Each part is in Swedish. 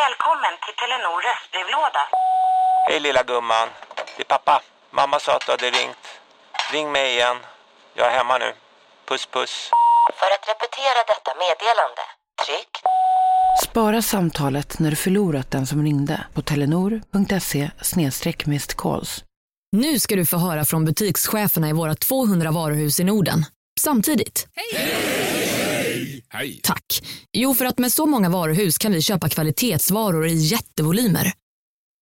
Välkommen till Telenor röstbrevlåda. Hej lilla gumman. Det är pappa. Mamma sa att du hade ringt. Ring mig igen. Jag är hemma nu. Puss puss. För att repetera detta meddelande, tryck Spara samtalet när du förlorat den som ringde på telenor.se calls. Nu ska du få höra från butikscheferna i våra 200 varuhus i Norden. Samtidigt. Hej! Tack. Jo, för att med så många varuhus kan vi köpa kvalitetsvaror i jättevolymer.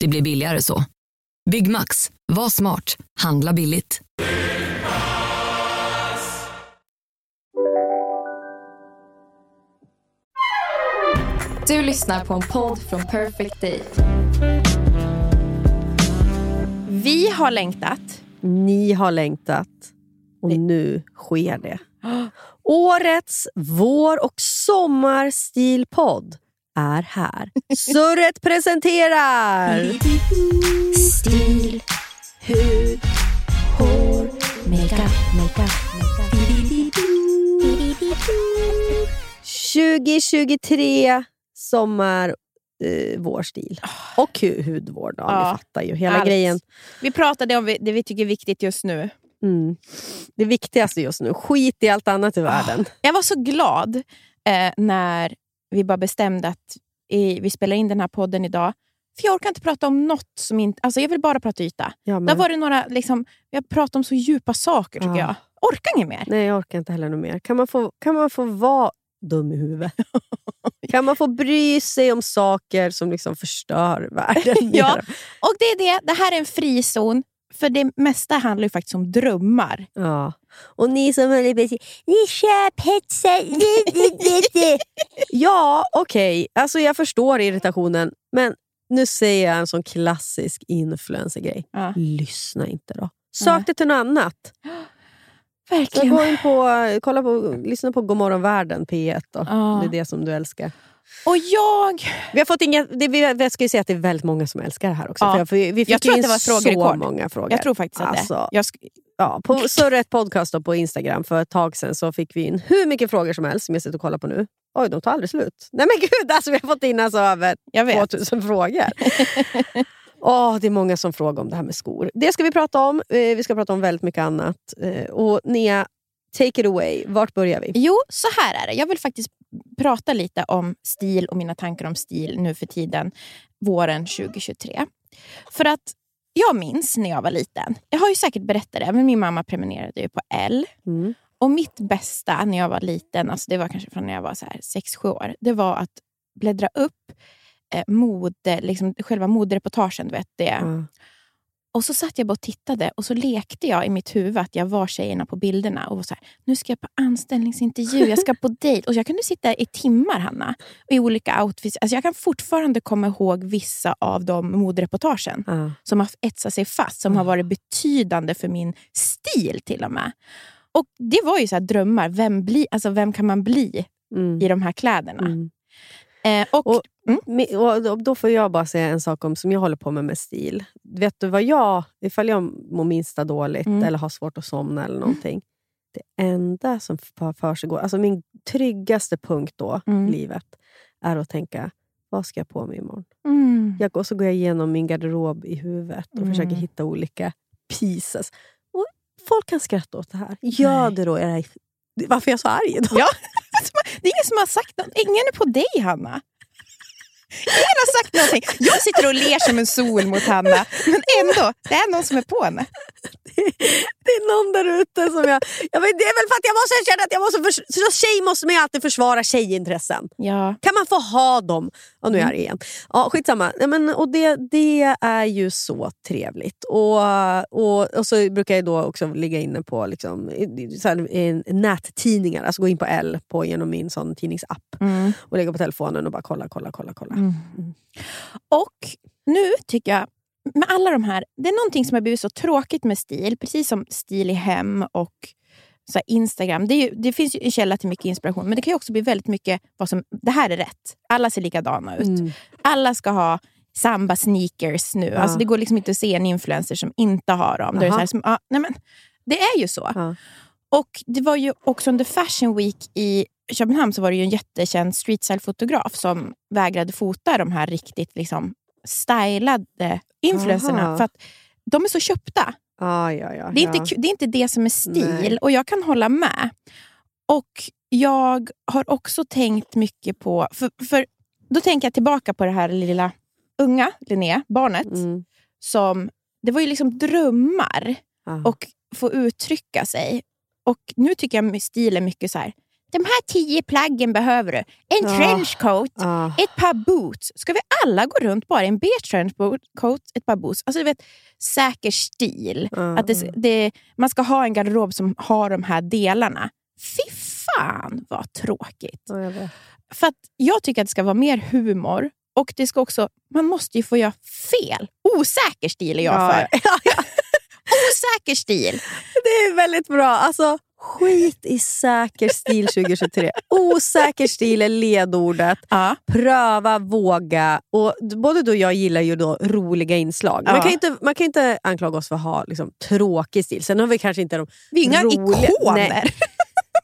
Det blir billigare så. Byggmax. Var smart. Handla billigt. Du lyssnar på en podd från Perfect Day. Vi har längtat. Ni har längtat och nu sker det. Årets vår och sommarstilpodd är här. Surret presenterar... Stil, hud, hår, makeup, makeup, makeup. 2023 sommar, eh, vår stil. Och hu- hudvård. Ja, Ja, Ni fattar ju hela allt. grejen. Vi pratade om det vi tycker är viktigt just nu. Mm. Det viktigaste just nu. Skit i allt annat i världen. Jag var så glad eh, när vi bara bestämde att i, vi spelar in den här podden idag. För Jag orkar inte prata om något som inte... Alltså jag vill bara prata yta. Ja, Där var det några, liksom, har pratat om så djupa saker tycker Ja. jag. Orkar inget mer. Nej, jag orkar inte heller något mer. Kan man få, kan man få vara dum i huvudet? kan man få bry sig om saker som liksom förstör världen? Ja. Och det är det. Det här är en frizon. För det mesta handlar ju faktiskt om drömmar. ja. Och ni som håller på ni li, li." ja, okej. Alltså, jag förstår irritationen. Men nu säger jag en sån klassisk influencer-grej. Ja. Lyssna inte då. Sök dig till något annat. Så Verkligen. gå in på, kolla på, lyssna på Godmorgon världen P1 då. Ja. Det är det som du älskar. Och jag... Vi har fått inga, det, vi, jag ska ju säga att det är väldigt många som älskar det här också. Ja. För jag, vi fick Jag tror in att det var så många frågor. Jag tror faktiskt att Alltså, det. Jag Ja, på Surret podcast på Instagram för ett tag sedan så fick vi in hur mycket frågor som helst som jag sitter och kollar på nu. Oj, de tar aldrig slut. Nej men gud, alltså, vi har fått in alltså över jag vet. 2000 frågor. Åh, det är många som frågar om det här med skor. Det ska vi prata om. Eh, vi ska prata om väldigt mycket annat. Eh, och Nia, take it away. Vart börjar vi? Jo, så här är det. Jag vill faktiskt prata lite om stil och mina tankar om stil nu för tiden, våren 2023. För att jag minns när jag var liten, jag har ju säkert berättat det, men min mamma prenumererade ju på L. Mm. Och mitt bästa när jag var liten, alltså det var kanske från när jag var 6-7 år, det var att bläddra upp eh, mode, liksom, själva modereportagen. Du vet, det. Ja. Och så satt jag bara och tittade och så lekte jag i mitt huvud att jag var tjejerna på bilderna. Och var så här, nu ska jag på anställningsintervju, jag ska på dejt. Och jag kunde sitta i timmar, Hanna, i olika outfits. Alltså jag kan fortfarande komma ihåg vissa av de modereportagen Ja. som har etsat sig fast, som har varit betydande för min stil till och med. Och Det var ju så drömmar. Vem, bli, alltså vem kan man bli Mm. i de här kläderna? Mm. Eh, och, Och- mm, Och då- får jag bara säga en sak om som jag håller på med med stil. Vet du vad jag, ifall jag mår minsta dåligt Mm. eller har svårt att somna eller någonting. Det enda som för, sig går, alltså min tryggaste punkt då Mm. i livet är att tänka, vad ska jag på mig imorgon? mm, Jag, och så går jag igenom min garderob i huvudet och Mm. försöker hitta olika pieces. Och folk kan skratta åt det här. Gör Nej. det då. Era, varför är jag så arg då? Ja. Det är ingen som har sagt något. Ingen är på dig, Hanna. Ingen har sagt någonting. Jag sitter och ler som en sol mot Hanna, men ändå, det är någon som är på henne. Det är någon där ute som jag... jag vet, det är väl för att jag måste känna att jag måste... Förs- så tjej måste man ju alltid försvara tjejintressen. Ja. Kan man få ha dem? Ja, nu är jag arg igen. Ja, skitsamma. Nej, men, och det, det är ju så trevligt. Och, och, och så brukar jag då också ligga inne på liksom, så här, nättidningar. Alltså gå in på L på, genom min sån tidningsapp Mm. och lägga på telefonen och bara kolla, kolla, kolla. kolla. Mm. Och nu tycker jag, med alla de här, det är någonting som har blivit så tråkigt med stil, precis som stil i hem och så Instagram. Det, ju, det finns ju en källa till mycket inspiration, men det kan ju också bli väldigt mycket vad som, det här är rätt. Alla ser likadana ut. Mm. Alla ska ha samba sneakers nu. Ja. Alltså det går liksom inte att se en influencer som inte har dem. Är det, så här, som, ja, nej men, det är ju så. Ja. Och Det var ju också under Fashion Week i Köpenhamn så var det ju en jättekänd streetstyle-fotograf som vägrade fota de här riktigt liksom, stylade influencerna. Aha. För att de är så köpta. Ah, ja, ja, Det är, ja. inte, det är inte det som är stil Nej. och jag kan hålla med. Och jag har också tänkt mycket på... För, för Då tänker jag tillbaka på det här lilla unga Linnea, barnet. Mm. som Det var ju liksom drömmar Ah. och få uttrycka sig. Och Nu tycker jag stil är mycket så här. De här tio plaggen behöver du. En Ja. trenchcoat, Ah. ett par boots. Ska vi alla gå runt bara i en beige trenchcoat, ett par boots? Alltså du vet, säker stil. Ah. Att det, det, man ska ha en garderob som har de här delarna. Fy fan vad tråkigt. Ja, jag. För att jag tycker att det ska vara mer humor och det ska också, man måste ju få göra fel. Osäker stil är jag Ja. för. Osäker stil. Det är väldigt bra. Alltså, skit i säker stil 2023. Osäker stil är ledordet. Ja. Pröva, våga. Och både du och jag gillar ju då roliga inslag. Man Ja. kan ju inte, man kan inte anklaga oss för att ha liksom, tråkig stil. Sen har vi kanske inte de Vi är inga roliga- ikoner.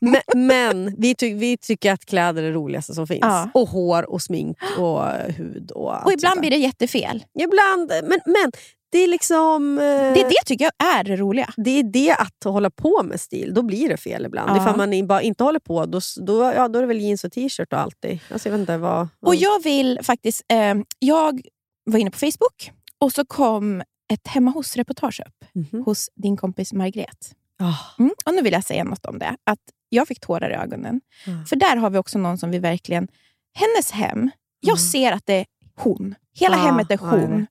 Men, men vi, ty, vi tycker att kläder är det roligaste som finns. Ja. Och hår och smink och hud. Och, Och ibland blir det jättefel. Ibland, men, men det är liksom... eh, Det det tycker jag är det roliga. det är det att hålla på med stil, då blir det fel ibland. Ja. Ifall man bara inte håller på, då, då, ja, då är det väl jeans och t-shirt och alltid. Alltså, jag vet inte vad... Och jag vill faktiskt... Eh, jag var inne på Facebook och så kom ett hemma hos-reportage upp Mhm. hos din kompis Margret. Ah. Mm. Och nu vill jag säga något om det. Att jag fick tårar i ögonen. Mm. För där har vi också någon som vi verkligen... Hennes hem, jag Mm. ser att det är hon. Hela Ja, hemmet är hon.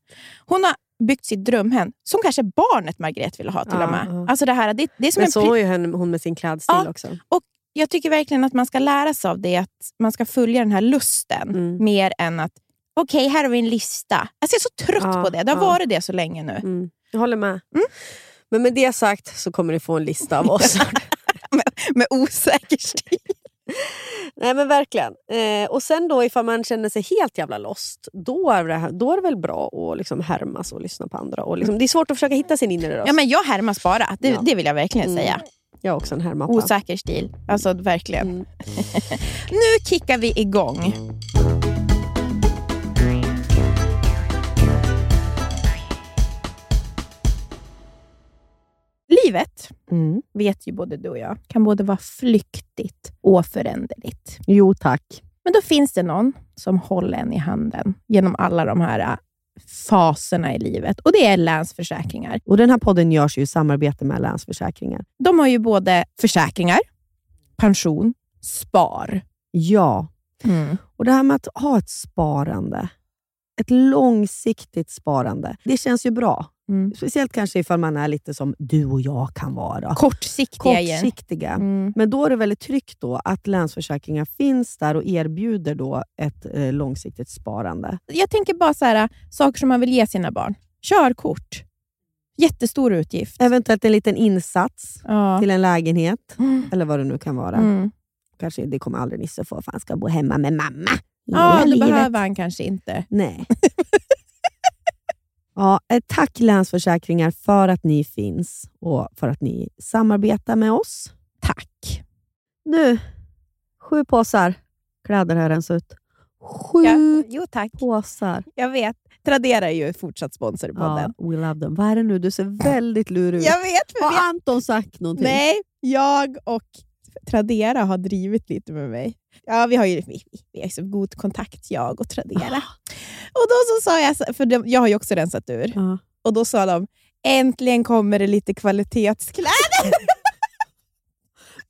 hon har byggt sitt drömhem, som kanske barnet Margret ville ha till Ja, och med. ja. Alltså det, här, det, det är som Men en så är ju hon, hon med sin klädstil Ja. också. jag tycker verkligen att man ska lära sig av det, att man ska följa den här lusten Mm. mer än att okej, här har vi en lista. Alltså jag är så trött Ja, på det. Det har ja. varit det så länge nu. Mm. Jag håller med. Mm. Men med det sagt så kommer ni få en lista av oss. Med osäker stil. Nej men verkligen. Eh, och sen då ifall man känner sig helt jävla lost, då är det, då är det väl bra att liksom härmas och lyssna på andra. Och liksom, det är svårt att försöka hitta sin inre röst. Ja, men jag härmas bara. Det, Ja. det vill jag verkligen Mm. säga. Jag är också en härmappa. Osäker stil. Alltså verkligen. Mm. nu kickar vi igång. Livet, Mm. vet ju både du och jag, kan både vara flyktigt och föränderligt. Jo tack. Men då finns det någon som håller en i handen genom alla de här äh, faserna i livet. Och det är Länsförsäkringar. Och Den här podden görs ju i samarbete med Länsförsäkringar. De har ju både försäkringar, pension, spar. Ja, och det här med att ha ett sparande. Ett långsiktigt sparande. Det känns ju bra. Mm. Speciellt kanske ifall man är lite som du och jag kan vara. Kortsiktiga. Kortsiktiga. Mm. Men då är det väldigt tryggt då att Länsförsäkringar finns där och erbjuder då ett eh, långsiktigt sparande. Jag tänker bara så här, saker som man vill ge sina barn. Körkort. Jättestor utgift. Eventuellt en liten insats Ja. till en lägenhet, Mm. eller vad det nu kan vara. Mm. Kanske Det kommer aldrig Nisse få, för han ska bo hemma med mamma. Ja, det livet. behöver han kanske inte. Nej. ja, eh, tack Länsförsäkringar för att ni finns och för att ni samarbetar med oss. Tack. Nu, sju påsar kläder har rensat ut. Sju Ja, jo, tack. påsar. Jag vet. Tradera är ju fortsatt sponsor podden. Ja, we love them. Vad är det nu? Du ser väldigt lurig ut. Jag vet. Har vi... Anton sagt någonting? Nej, jag och Tradera har drivit lite med mig. Ja, vi har ju vi, vi har så god kontakt, jag och Tradera. Och då så sa jag, för de, jag har ju också rensat ur, Ja. och då sa de äntligen kommer det lite kvalitetskläder.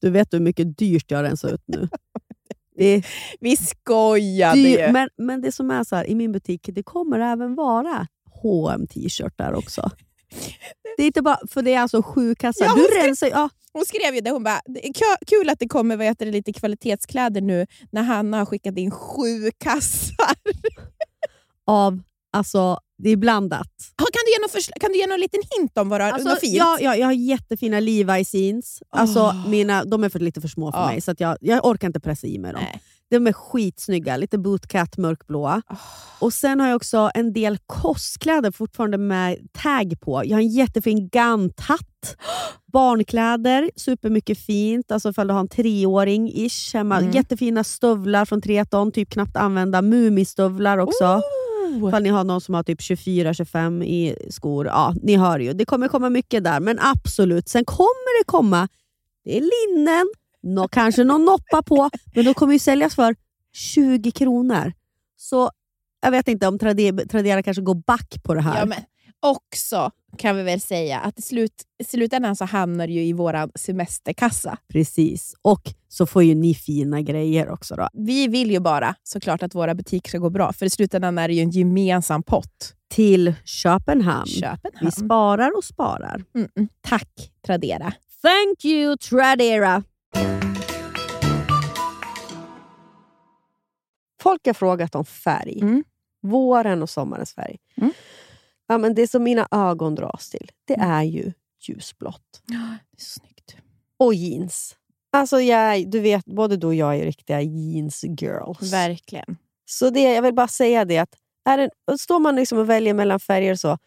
Du vet hur mycket dyrt jag har rensat ut nu. Det Vi skojade ju. men, men det som är så här, i min butik, det kommer även vara hm t-shirtar också. Det är inte bara, för det är alltså sju kassar. Ja, du ska- rensar, ja, Hon skrev ju det, hon bara, "Det är kö- kul att det kommer vad heter det, lite kvalitetskläder nu när Hanna har skickat in sju kassar. av, alltså, det är blandat. Kan du ge någon, kan du ge någon liten hint om vad du har Alltså, något fint? ja, ja, jag har jättefina Levi's jeans. Alltså, Åh. mina, de är för, lite för små för Ja. mig, så att jag, jag orkar inte pressa i mig dem. Nej. De är skitsnygga, lite bootcat mörkblåa. Och Sen har jag också en del kostkläder fortfarande med tag på. Jag har en jättefin Gant-hatt. Barnkläder, supermycket fint. Alltså ifall du har en treåring ish hemma. Mm. Jättefina stövlar från Treton, typ knappt använda. Mumistövlar också. Oh. Ifall ni har någon som har typ 24-25 i skor. Ja, ni hör ju. Det kommer komma mycket där, men absolut. Sen kommer det komma, det är linnen, nå, kanske någon noppa på, men de kommer ju säljas för 20 kronor. Så jag vet inte om Tradera, Tradera kanske går back på det här. Ja, men också kan vi väl säga att i, slut, i slutändan så hamnar det ju i vår semesterkassa. Precis. Och så får ju ni fina grejer också. då. Vi vill ju bara såklart att våra butiker ska gå bra, för i slutändan är det ju en gemensam pott. Till Köpenhamn. Köpenhamn. Vi sparar och sparar. Mm, mm. Tack Tradera. Thank you Tradera! Folk har frågat om färg. Mm. Våren och sommarens färg. Mm. Ja, men det som mina ögon dras till, det är ju ljusblått. Det är så snyggt. Och jeans. Alltså jag, du vet, både du och jag är riktiga jeans girls. Verkligen. Så det, jag vill bara säga det att är det, står man liksom och väljer mellan färger så.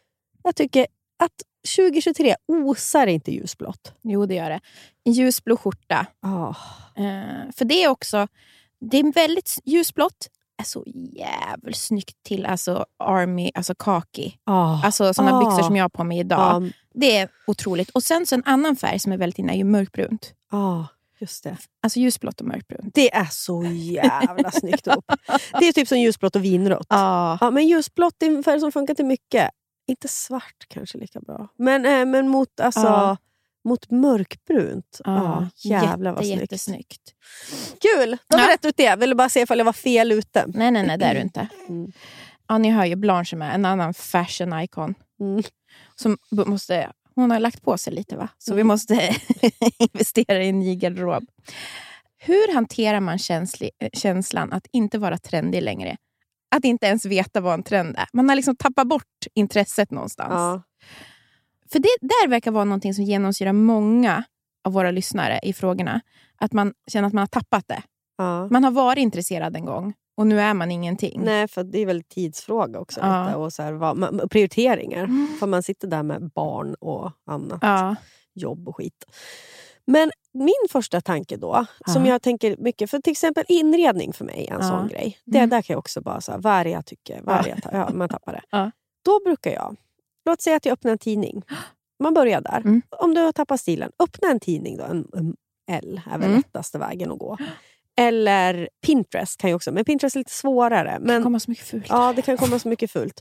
Jag tycker att 2023 osar inte ljusblått. Jo, det gör det. En ljusblå skjorta. Oh. Eh, för det är också det är väldigt ljusblått. är så jävligt snyggt till alltså army, alltså kaki. Oh. Alltså såna Ah. byxor som jag har på mig idag. Um, Det är otroligt. Och sen så en annan färg som är väldigt inne är ju mörkbrunt. ah, just det. Alltså ljusblått och mörkbrunt. Det är så jävla snyggt ihop. Det är typ som ljusblått och vinrött. Ja. Ja, men ljusblått är en färg som funkar till mycket. Inte svart kanske lika bra. Men, eh, men mot, alltså, Ja. Mot mörkbrunt. Ja, Ja, jävlar vad Jätte, snyggt. jättesnyggt. Kul! Då har vi Ja. rätt ut det. Ville bara se ifall jag var fel ute. Nej, nej, nej, det är du inte. Mm. Ja, ni hör ju Blanche med, en annan fashion icon. Mm. Som måste, hon har lagt på sig lite, va? Så vi Mm. måste investera i en ny garderob. Hur hanterar man känsli, eh, känslan att inte vara trendig längre? Att inte ens veta vad en trend är. Man har liksom tappat bort intresset någonstans. Ja. För det där verkar vara någonting som genomsyrar många av våra lyssnare i frågorna. Att man känner att man har tappat det. Ja. Man har varit intresserad en gång och nu är man ingenting. Nej, för det är väl tidsfråga också. Ja. Lite, och så här, vad, prioriteringar. Mm. För man sitter där med barn och annat. Ja. Jobb och skit. Men min första tanke då, som Ja. jag tänker mycket, för till exempel inredning för mig är en Ja. sån grej. Det Mm. där kan jag också bara, här, vad är det jag tycker? Vad är det jag tar, ja, man tappar det. Då brukar jag, låt säga att jag öppnar en tidning. Man börjar där. Mm. Om du har tappat stilen, öppna en tidning då. En, en L är väl Mm. lättaste vägen att gå. Eller Pinterest kan ju också, men Pinterest är lite svårare. Det Men, kommer så mycket fult. Ja, det kan komma så mycket fult.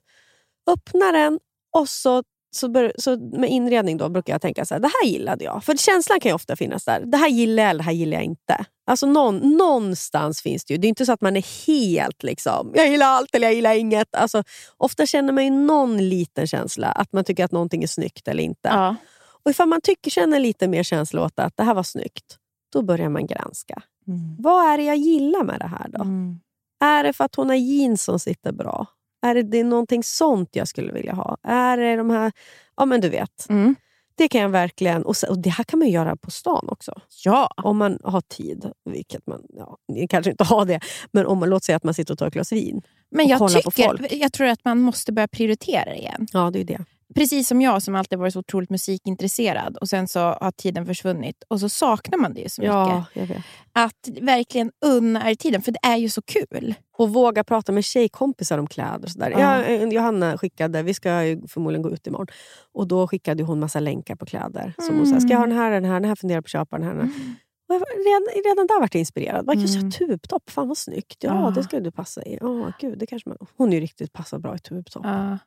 Öppna den och så, så, bör, så med inredning då brukar jag tänka så här, det här gillade jag. För känslan kan ju ofta finnas där. Det här gillar jag eller det här gillar jag inte. Alltså någon, någonstans finns det ju. Det är inte så att man är helt liksom, jag gillar allt eller jag gillar inget. Alltså, ofta känner man ju någon liten känsla att man tycker att någonting är snyggt eller inte. Ja. Och ifall man tycker känner lite mer känsla åt att det här var snyggt, då börjar man granska. Mm. Vad är det jag gillar med det här då? Mm. Är det för att hon har jeans som sitter bra? Är det, det är någonting sånt jag skulle vilja ha? Är det de här... Ja men du vet. Mm. Det kan jag verkligen... Och, så, och det här kan man göra på stan också. Ja. Om man har tid. Vilket man ja, ni kanske inte har det. Men om man, låt säga att man sitter och tar ett glas vin. Men Och jag, på tycker, folk. jag tror att man måste börja prioritera igen. Ja, det är det. Precis som jag som alltid varit så otroligt musikintresserad och sen så har tiden försvunnit och så saknar man det ju så mycket. Ja, vet. Att verkligen unna er tiden, för det är ju så kul. Och våga prata med tjejkompisar om kläder. Och sådär. Ja. Jag, eh, Johanna skickade, vi ska ju förmodligen gå ut imorgon. Och då skickade hon massa länkar på kläder. Som hon sa, ska jag ha den här, den här, den här funderar på att köpa den här. Den här. Var redan, redan där vart jag inspirerad. Bara, Mm. mm. Tubtopp, fan vad snyggt. Ja, Ja. det skulle du passa i. Ja, gud, det kanske man, hon är ju riktigt passar bra i tubtopp. Ja.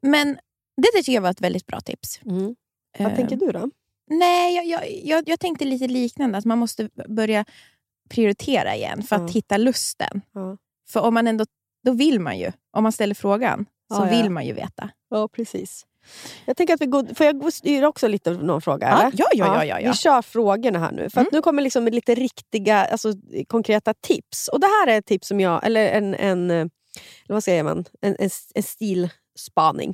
Men det tycker jag var ett väldigt bra tips. Mm. Vad Eh, tänker du då? Nej, jag, jag, jag, jag tänkte lite liknande. Att man måste börja prioritera igen för att Ja. hitta lusten. Ja. För om man ändå, då vill man ju. Om man ställer frågan så ja. vill man ju veta. Ja, precis. Jag tänker att vi går, får jag styra också lite någon fråga? Ja, ja, ja, ja, ja. Vi kör frågorna här nu. För att Mm. Nu kommer liksom lite riktiga, alltså, konkreta tips. Och Det här är ett tips som jag, eller en, en, eh, eller vad säger man? en, en, en stilspaning.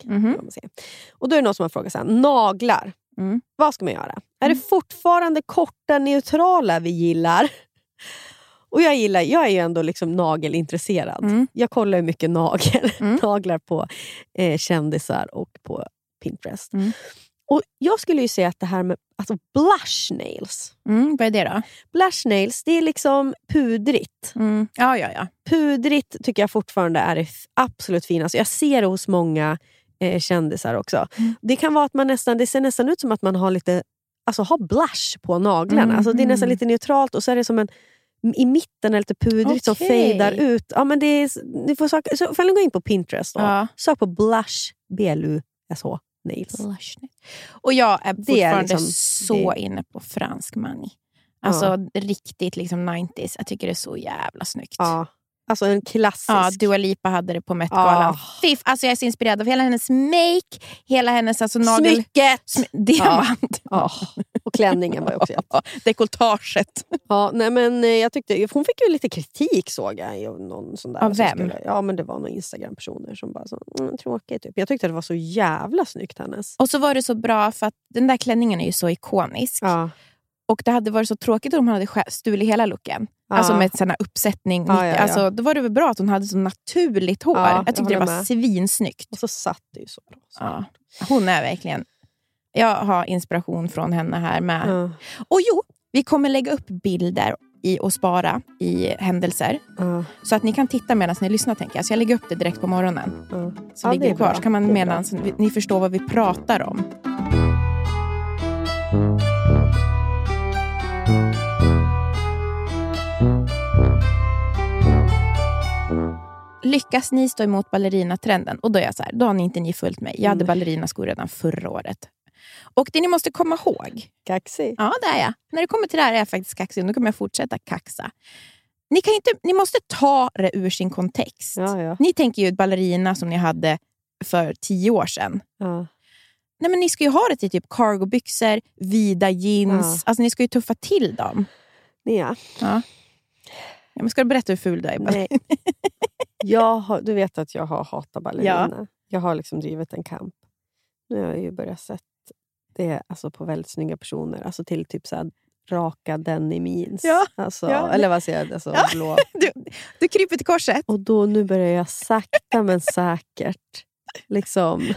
Mhm. kan man säga. Och Då är det någon som har frågat så här, naglar. Mm. Vad ska man göra? Är det fortfarande korta neutrala vi gillar? Och jag gillar, jag är ju ändå liksom nagelintresserad. Mm. Jag kollar ju mycket nagel, Mm. naglar på eh, kändisar och på Pinterest. Mm. Och Jag skulle ju säga att det här med alltså blush nails. Mm, vad är det då? Blush nails, det är liksom pudrigt. Mm. Ja, ja, ja. Pudrigt tycker jag fortfarande är det absolut finaste. Jag ser det hos många eh, kändisar också. Mm. Det kan vara att man nästan, det ser nästan ut som att man har lite alltså har blush på naglarna. Mm. Alltså det är nästan lite neutralt och så är det som en i mitten är lite pudrigt som Okej. fejdar ut. Ja, men det är, ni får söka, så gå in på Pinterest. Då. ja. Sök på blush, B-L-U-S-H, nails. Nails. Och jag är Det är fortfarande liksom- så det- inne på fransk money. Alltså riktigt liksom 90s. Jag tycker det är så jävla snyggt. Ja, alltså en klassisk. Ja, Dua Lipa hade det på Met-galan. Fiff, alltså jag är så inspirerad av hela hennes make, hela hennes alltså nagel... Smycket! Sm- diamant. Ja. Och klänningen var ju också jätte... Dekolletaget. Ja, nej, men eh, jag tyckte, hon fick ju lite kritik såg jag. Någon sån där Av som vem? Skulle, ja, men det var några Instagram-personer som bara så, mm, tråkigt. Typ. Jag tyckte det var så jävla snyggt hennes. Och så var det så bra för att den där klänningen är ju så ikonisk. Ja. Och det hade varit så tråkigt om hon hade stulit hela looken. Ja. Alltså med sån här uppsättning. Ja, ja, ja. Alltså, då var det väl bra att hon hade så naturligt hår. Ja, jag jag tyckte det håller var med. svinsnyggt. Och så satt det ju så bra. Så. Hon är verkligen... Jag har inspiration från henne här med. Ja. Och jo, vi kommer lägga upp bilder i och spara i händelser. Ja. Så att ni kan titta medan ni lyssnar. tänker jag. Så jag lägger upp det direkt på morgonen. Ja. Så Ja, ligger det kvar. bra. Så kan man medan ni förstår vad vi pratar om. Lyckas ni stå emot ballerinatrenden? Och då är jag så här, då har ni inte ni följt mig. Jag hade Mm. ballerinaskor redan förra året. Och det ni måste komma ihåg, Kaxig. ja det är jag. När det kommer till det här är jag faktiskt kaxig. Nu kommer jag fortsätta kaxa. Ni, kan inte, ni måste ta det ur sin kontext. Ja, ja. Ni tänker ju ballerina som ni hade för tio år sedan. Ja. Nej, men ni ska ju ha det till typ cargobyxor, vida jeans. Alltså, ni ska ju tuffa till dem. Ja. Ja, men ska du berätta hur ful du är? nej. jag har, du vet att jag har hatat ballerina. Jag har liksom drivit en kamp. Nu har jag ju börjat sett det alltså på väldigt snygga personer. Alltså till typ så här raka denim jeans. Ja, Alltså, ja. Eller vad säger jag? Alltså, Ja. blå. Du, du kryper till korset. Och då nu börjar jag sakta men säkert liksom...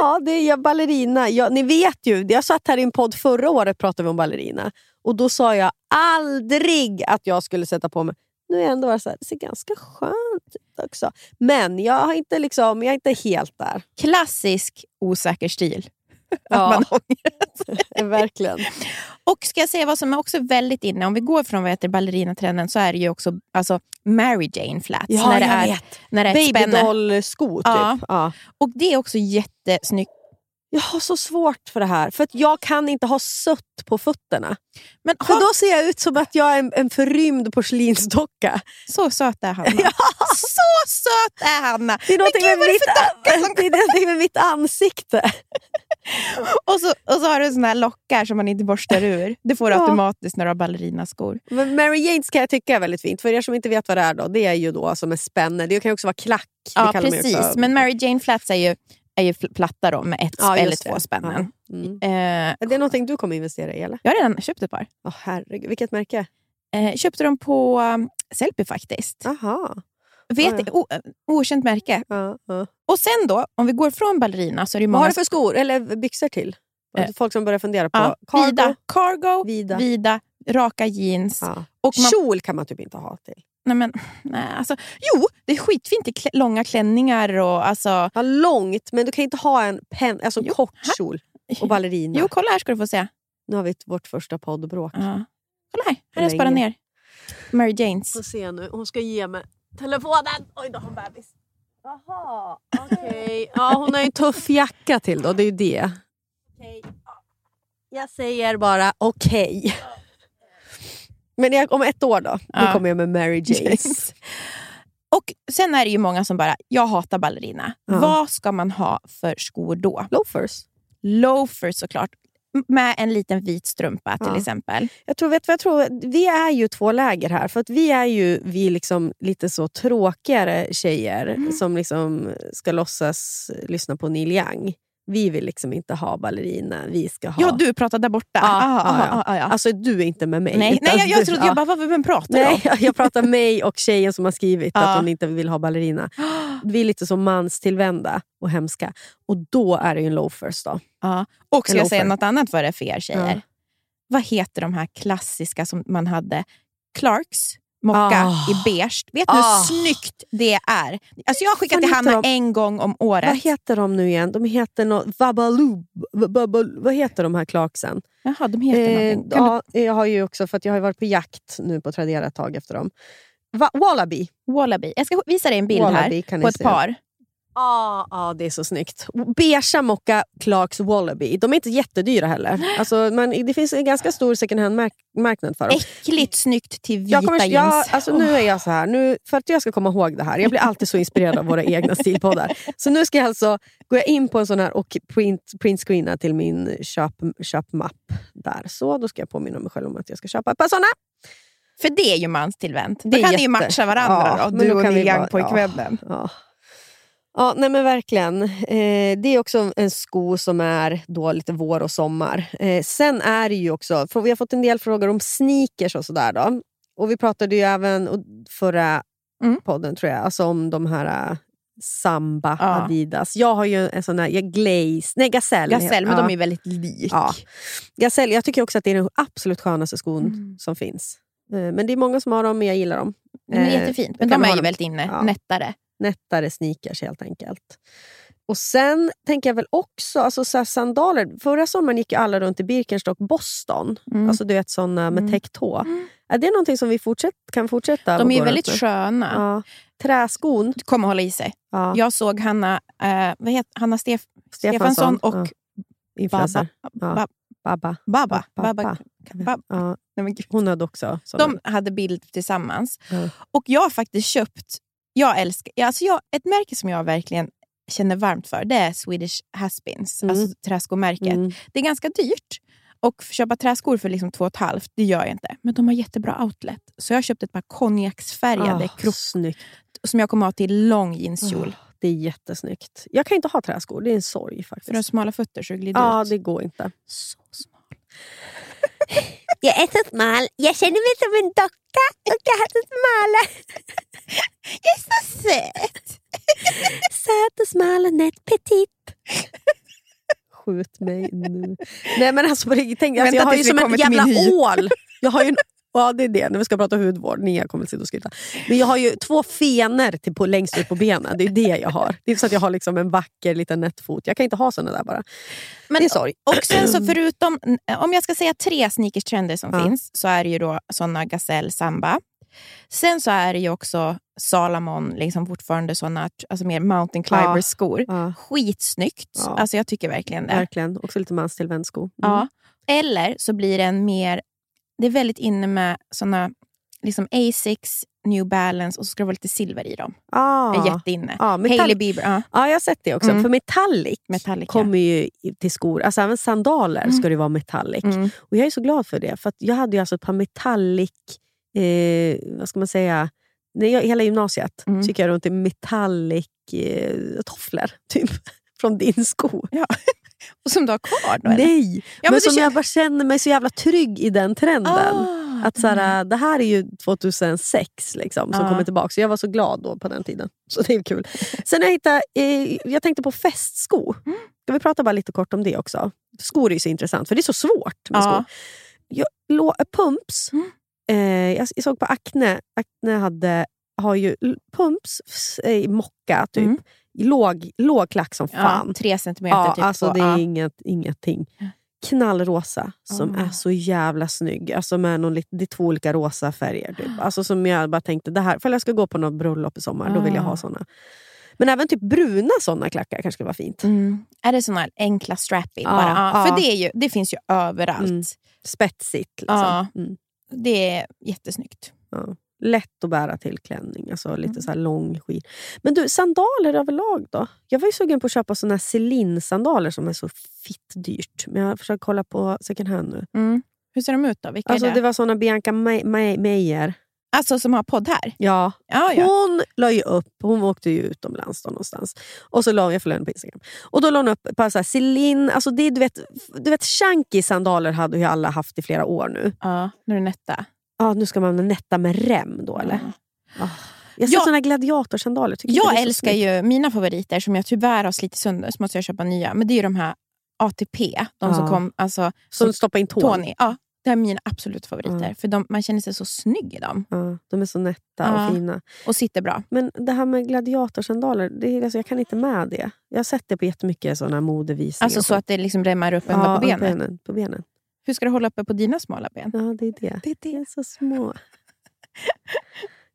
Ja, det är jag ballerina. Jag, ni vet ju, jag satt här i en podd förra året pratade vi om ballerina. Och då sa jag aldrig att jag skulle sätta på mig... Nu är jag ändå bara så här, det ser ganska skönt ut också. Men jag, har inte liksom, jag är inte helt där. Klassisk osäker stil. Ja. man ångrar. Verkligen. Och ska jag säga vad som är också väldigt inne, om vi går från vad heter ballerinatrenden så är det ju också alltså, Mary Jane flats. Ja, när det jag är, vet. När det är. Babydoll-sko typ. Ja. Ja. Och det är också jättesnyggt. Jag har så svårt för det här. För att jag kan inte ha sött på fötterna. Men För ha, då ser jag ut som att jag är en, en förrymd porslinsdocka. så söt är Hanna. Så söt är Hanna! Det är någonting, Men gud, med, det för det är någonting med mitt ansikte. Och så, och så har du såna här lockar som man inte borstar ur. Det får du Ja. automatiskt när du har ballerinaskor. Men Mary Janes kan jag tycka är väldigt fint. För er som inte vet vad det är, då, det är ju då som är spänne. Det kan också vara klack. Ja, precis. Men Mary Jane flats är ju, är ju platta då, med ett Ja, eller två det. spännen. Ja. Mm. Eh, Är det någonting du kommer investera i? eller? jag har redan köpt ett par. Åh herregud, vilket märke? Eh, köpte dem på um, Sellpy faktiskt. Jaha. Vet, Ja, ja. o, okänt märke. Ja, ja. Och sen då, om vi går från ballerina så är det ju Vad många... har du för skor eller byxor till? Eh, Folk som börjar fundera på ja, cargo. vida, cargo, Vida. vida, raka jeans. Och man, Kjol kan man typ inte ha till. nej men, nej, alltså, jo, det är skitfint i klä, långa klänningar och alltså... Ja, långt, men du kan inte ha en pen, alltså Jo, kort kjol och ballerina. Jo, kolla här ska du få se. Nu har vi vårt första poddbråk. Ja. Kolla här, här har jag sparat ner. Mary Janes. Får se nu. Hon ska ge mig telefonen. Oj, då har hon bebis. Jaha, okej. Ja, hon har ju en tuff jacka till då. Det är ju det. Jag säger bara okej. Men jag, om ett år då? Då Ja. kommer jag med Mary Janes. James. Och sen är det ju många som bara, jag hatar ballerina. Ja. Vad ska man ha för skor då? Loafers. Loafers såklart. Med en liten vit strumpa till Ja. exempel. Jag tror, vet vad jag tror? Vi är ju två läger här. För att vi är ju vi liksom lite så tråkigare tjejer Mm. som liksom ska låtsas lyssna på Neil Young. Vi vill liksom inte ha ballerina. Vi ska ha... Ja, du pratar där borta. Ja, Ah, ja, ah, ja. ah, ah. Alltså du är inte med mig. nej, nej, jag, jag du- trodde, jag bara, vad, vem pratar? Nej, jag pratar mig och tjejen som har skrivit att hon inte vill ha ballerina. Vi är lite så manstillvända och hemska. Och då är det ju en loafers då. Ja. Och ska jag säga något annat för er, för er tjejer? Vad heter de här klassiska som man hade? Clarks mocka Ah. i beige. Vet ni Ah. hur snyggt det är? Alltså jag har skickat till Hanna de? en gång om året. Vad heter de nu igen? De heter något... Vabaloo. Vabal- Vad heter de här Clarksen? Jaha, de heter Eh, någonting. Kan ja, jag har ju också, för att jag har varit på jakt nu på Tradera ett tag efter dem. Va- Wallaby. Wallaby. Jag ska visa dig en bild Wallaby här på ett se. par. Ja, ah, det är så snyggt. Beigea mocka Clarks Wallaby. De är inte jättedyra heller. Alltså, men det finns en ganska stor second hand-marknad för dem. Äckligt snyggt till vita Jag kommer, jeans. jag, alltså nu är jag så här, nu, för att jag ska komma ihåg det här. Jag blir alltid så inspirerad av våra egna stilpoddar. Så nu ska jag alltså gå in på en sån här och print, printscreena till min köp, köpmapp. Där. Så, då ska jag påminna mig själv om att jag ska köpa ett par såna. För det är ju manstillvänt. Då kan ni ju jätte- matcha varandra Ja, då, du och vi Nian bara- pojkvännen. Ja. Ja, nej men verkligen. Eh, det är också en sko som är då lite vår och sommar. Eh, sen är det ju också, för vi har fått en del frågor om sneakers och sådär. Då. Och vi pratade ju även förra Mm. podden tror jag, alltså om de här uh, Samba, Ja. Adidas. Jag har ju en sån här ja, Glaze, nej Gazelle. Gasell, men ja. de är väldigt lik. Ja. Gazelle, jag tycker också att det är den absolut skönaste skon Mm. som finns. Eh, men det är många som har dem, men jag gillar dem. De är Eh, jättefint, men de är ju väldigt inne. Ja. Nättare. nättare sneakers helt enkelt. Och Sen tänker jag väl också alltså så sandaler. Förra sommaren gick ju alla runt i Birkenstock Boston. Mm. Alltså du vet såna med Mm. täckt tå. Är det någonting som vi fortsätt, kan fortsätta? De är väldigt med? sköna. Ja. Träskon. Du kommer hålla i sig. Ja. Jag såg Hanna, eh, vad heter, Hanna Stef, Stefansson och ja. Influencer. Baba. Ja. Babba. Babba. Babba. Babba. Ja. Nej. Hon hade också såna. De hade bild tillsammans. Ja. Och jag har faktiskt köpt, jag älskar, alltså jag, ett märke som jag verkligen känner varmt för, det är Swedish Haspins, Mm. alltså träskomärket. Mm. Det är ganska dyrt. Och köpa träskor för liksom två och ett halvt, det gör jag inte. Men de har jättebra outlet. Så jag har köpt ett par konjaksfärgade krok snyggt. som jag kommer ha till lång jeanskjol. Ah, det är jättesnyggt. Jag kan inte ha träskor, det är en sorg faktiskt. För du har smala fötter så glider Ja, ut. det går inte. Så smal. Jag är så smal. Jag känner mig som en docka och jag har så smala. Jag är så söt! Söt och smal och nätt petit. Skjut mig nu. Nej men alltså, på riktigt, tänk, alltså jag har ju som en jävla ål. Jag har ju en, ja det är det, när vi ska prata hudvård. Nia kommer sitta och skryta. Men jag har ju två fener till på, längst ut på benen. Det är det jag har. Det är så att jag har liksom en vacker liten nätt fot. Jag kan inte ha såna där bara. Men, det är sorg. Och sen så förutom, om jag ska säga tre sneakerstrender som Ja. finns, så är det ju då såna Gazelle Samba. Sen så är det ju också Salomon, liksom fortfarande såna alltså mer mountain climbers skor. Ja, Skitsnyggt. Ja. Alltså jag tycker verkligen det. verkligen. Också lite manstillvänd sko. Mm. Ja. Eller så blir det en mer, det är väldigt inne med såna liksom Asics, New Balance och så ska det vara lite silver i dem. Ah. Det är jätteinne. Ja, metall- Hailey Bieber, ja. Ja, jag har sett det också. Mm. För metallic, Metallica. kommer ju till skor. Alltså även sandaler ska det vara metallic. Mm. Och Jag är så glad för det. För jag hade ju alltså ett par metallic, eh, vad ska man säga, när jag, hela gymnasiet Mm. så gick jag runt i metallic eh, tofflor. Typ. Från din sko. Och som du har kvar då? eller? Nej! Ja, men som du jag bara känner mig så jävla trygg i den trenden. Ah, Att så här, Det här är ju 2006 liksom, som Ja. kommer tillbaka. Så jag var så glad då på den tiden. Så det är kul. Sen jag, hittade, eh, jag tänkte på festsko. Mm. Ska vi prata bara lite kort om det också? Skor är ju så intressant, för det är så svårt med Ja. skor. Jag, lå, Pumps, Mm. eh, jag, jag såg på Acne, Acne hade, har ju Pumps eh, i mocka, typ. Mm. Låg, låg klack som fan. Ja, tre centimeter Ja, typ. alltså på- det är ja. inget, ingenting. Knallrosa, som Ah. är så jävla snygg. Alltså med någon, det är två olika rosa färger. Typ. Alltså som jag bara tänkte, det här, för jag ska gå på något bröllop i sommar, då vill jag Ah. ha såna. Men även typ bruna såna klackar kanske skulle vara fint. Mm. Är det såna här enkla strappy? Ja, bara? Ja. För det, är ju, det finns ju överallt. Mm. Spetsigt. Liksom. Mm. Det är jättesnyggt. Ja. Lätt att bära till klänning, alltså lite Mm. så här lång skid. Men du, sandaler överlag då? Jag var ju sugen på att köpa såna här Celine-sandaler som är så fitt dyrt. Men jag försöker kolla på second hand nu. Mm. Hur ser de ut då? Vilka Alltså, det? det var såna Bianca Me- Me- Meijer. Alltså som har podd här? Ja. Ja, ja. Hon la ju upp, hon åkte ju utomlands då någonstans. Och så la hon, jag följer henne på Instagram. Och då la hon upp bara så här, Celine, alltså det, du vet, du vet chunky sandaler hade ju alla haft i flera år nu. Ja, nu är det Netta. Ja, nu ska man nätta med rem då eller? Ja. Jag ser Ja. såna gladiatorsandaler. Tycker Jag älskar snyggt. ju mina favoriter som jag tyvärr har slitit sönder, så måste jag köpa nya. Men det är de här ATP, de som Ja. kom, alltså Som stoppar in tån. Tony. Ja, det är mina absoluta favoriter. Mm. För de, man känner sig så snygg i dem Ja, de är så nätta Ja. och fina. och sitter bra. Men det här med gladiatorsandaler, det är, alltså, jag kan inte med det. Jag har sett det på jättemycket såna modevisningar. Alltså så att det liksom rämmar upp ända ja, på benen. benen. På benen. Hur ska du hålla uppe på dina smala ben? Ja, det är det. Det är De är så små.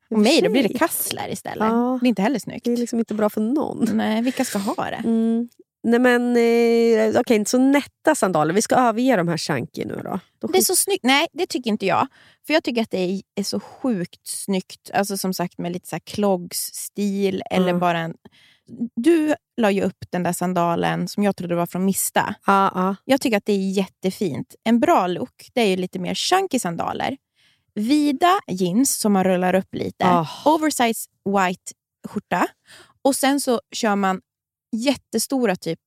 Och mig då blir det kassler istället. Ja. Det är inte heller snyggt. Det är liksom inte bra för någon. Nej, vilka ska ha det? Mm. Nej men, eh, okej, så nätta sandaler. Vi ska överge de här chunky nu då. då Det är så snyggt. Nej, det tycker inte jag. För jag tycker att det är, är så sjukt snyggt. Alltså som sagt med lite så här clogs-stil. Eller Mm. bara en... Du la ju upp den där sandalen som jag trodde var från Mista. Ja, ja. Jag tycker att det är jättefint. En bra look det är ju lite mer chunky sandaler. Vida jeans som man rullar upp lite. Ah. Oversize white skjorta. Och sen så kör man jättestora typ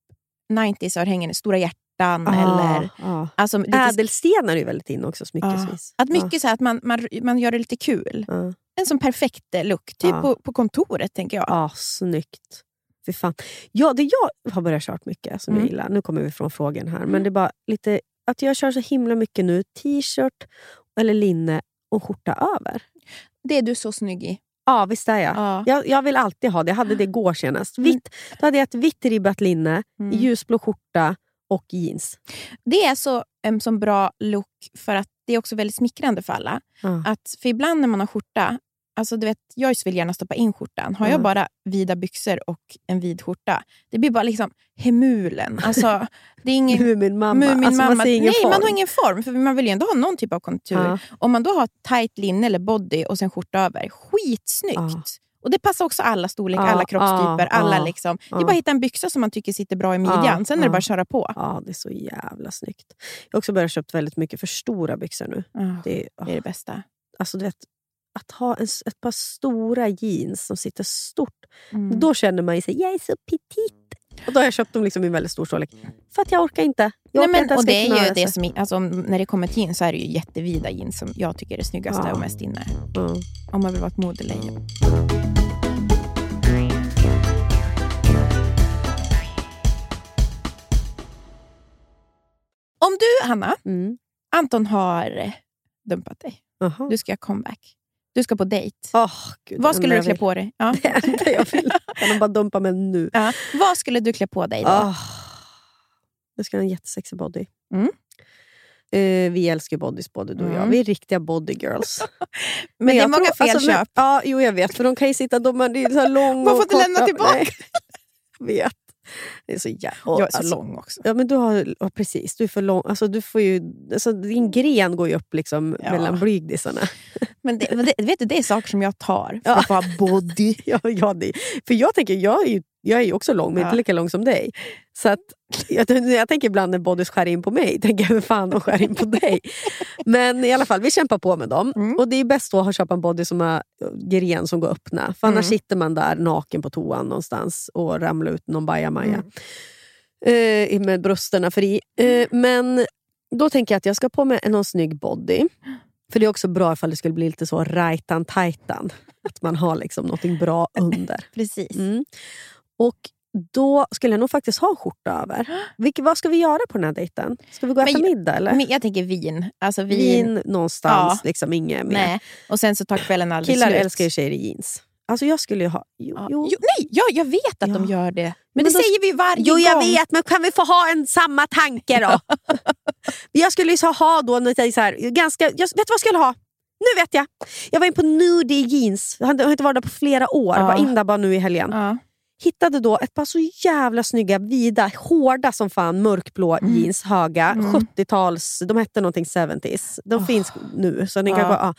90s-örhängen, stora hjärtan. eller ja. alltså, lite, Ädelstenar är ju väldigt in också smyckesvis. Att mycket så här, att man, man, man gör det lite kul. Ja. En sån perfekt look. Typ Ja. på, på kontoret, tänker jag. Ja, snyggt. Fy fan. Ja, det jag har börjat köra mycket som Mm. jag gillar, nu kommer vi från frågan här, men det är bara lite att jag kör så himla mycket nu, t-shirt eller linne och skjorta över. Det är du så snygg i. Ja, visst är jag. Ja. Jag, jag vill alltid ha det. Jag hade det igår senast. Vitt, då hade jag ett vitt ribbat linne, Mm. ljusblå skjorta och jeans. Det är så en sån bra look för att det är också väldigt smickrande för alla. Ja. Att, för ibland när man har skjorta, alltså du vet, jag vill gärna stoppa in skjortan. Har jag Ja. bara vida byxor och en vid skjorta, det blir bara liksom hemulen. Alltså, det är ingen Muminmamma. Mumin alltså, mamma. man ser ingen Nej, form. man har ingen form. För man vill ju ändå ha någon typ av kontur. Ja. Om man då har tight linne eller body och sen skjorta över, skitsnyggt. Ja. Och det passar också alla storlekar, Ja, alla kroppstyper. alla liksom. Det är bara att hitta en byxa som man tycker sitter bra i midjan. Ja, sen är det bara att köra på. Ja, det är så jävla snyggt. Jag har också börjat köpa väldigt mycket för stora byxor nu. Det är, det är det bästa. alltså, du vet, att ha en, ett par stora jeans som sitter stort, Mm. då känner man ju sig jag är så petit. Och då har jag köpt dem liksom i en väldigt stor storlek. För att jag orkar inte. Jag Nej, orkar men, inte ens och det är ju knöa det sig. som, alltså, när det kommer till jeans så är det ju jättevida jeans som jag tycker är det snyggaste Ja. och mest inne. Mm. Om man vill vara ett modelejon. Om du, Hanna, Mm. Anton har dumpat dig. Jaha. Du ska göra comeback. Du ska på dejt. Åh, Gud, Vad skulle du klä jag på dig? Ja. Det enda jag vill. Kan de bara dumpa mig nu? Ja. Vad skulle du klä på dig då? Oh. Jag ska ha en jättesexig body. Mm. Eh, vi älskar ju bodies både du och jag. Mm. Vi är riktiga body girls. Men, det är jag många tror- alltså, felköp. men- ja, jo jag vet. För de kan ju sitta... De är, det är så lång Man får inte lämna tillbaka. Jag vet. Det är så jävla... jag är så alltså, lång också. Ja, men du har, ja, precis. Du är för lång. Alltså, du får ju, alltså, din gren går ju upp liksom Ja. mellan blygdisarna. Men det, men det, vet du, det är saker som jag tar för Ja. att få ha body. Ja, ja, det, för jag tänker, jag är ju, jag är ju också lång, men Ja. inte lika lång som dig. Så att, jag, jag tänker ibland när bodys skär in på mig, tänker jag hur fan de skär in på dig. Men i alla fall, vi kämpar på med dem. Mm. Och Det är bäst då att köpa en body som har gren som går öppna. För annars Mm. sitter man där naken på toan någonstans och ramlar ut någon bajamaja. Mm. Eh, med brösterna fri. Eh, men då tänker jag att jag ska på mig någon snygg body. För det är också bra ifall det skulle bli lite så rajtan tajtan Att man har liksom något bra under. Precis. Mm. Och då skulle jag nog faktiskt ha en skjorta över. Vilke, vad ska vi göra på den här dejten? Ska vi gå och äta middag eller? Men jag tänker vin. Alltså vin. Vin någonstans, Ja. liksom inget mer. Nej. Och sen så tar kvällen aldrig Killar slut. älskar ju tjejer i jeans. Alltså jag skulle ju ha... Jo, Ja. jo. Jo, nej, ja, jag vet att de Ja. gör det. Men, Men det då- säger vi varje Jo, jag gång. vet, men kan vi få ha en samma tanke då? jag skulle ju så ha då, jag, så här, ganska, jag, vet du vad jag skulle ha? Nu vet jag! Jag var in på nudie jeans. Jag har inte- jag har inte varit där på flera år. Ja. var in där bara nu i helgen. Hittade då ett par så jävla snygga, vida, hårda som fan mörkblå Mm. jeans. Höga, Mm. 70-tals, de hette någonting 70s. De Åh. finns nu. Så ni kan Ja. gå, ja.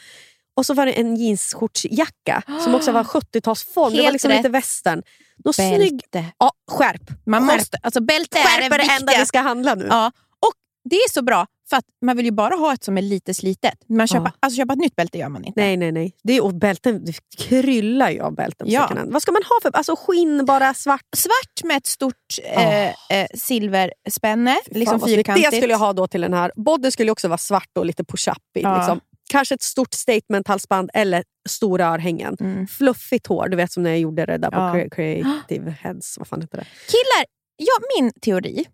Och så var det en jeansskjortsjacka som också var 70-talsform. Det var liksom rätt. lite västern. Någon snygg... Bälte. Ja, skärp! Man Skärp. måste, alltså bälte är Skärp det är det enda vi ska handla nu. Ja. Och det är så bra, för att man vill ju bara ha ett som är lite slitet. Man köper, Ja. alltså köpa ett nytt bälte gör man inte. Nej, nej, nej. Det är, och bälten, det kryllar ju av bälten Ja. Vad ska man ha för alltså skinn, bara svart? Svart med ett stort eh, eh, silverspänne, liksom fyrkantigt. Det skulle jag ha då till den här. Bodyn skulle också vara svart och lite push-up. Ja. Liksom. Kanske ett stort statement-halsband eller stora örhängen. Mm. Fluffigt hår, du vet som när jag gjorde det där på Creative Heads. Vad fan heter det? Killar, ja, min teori,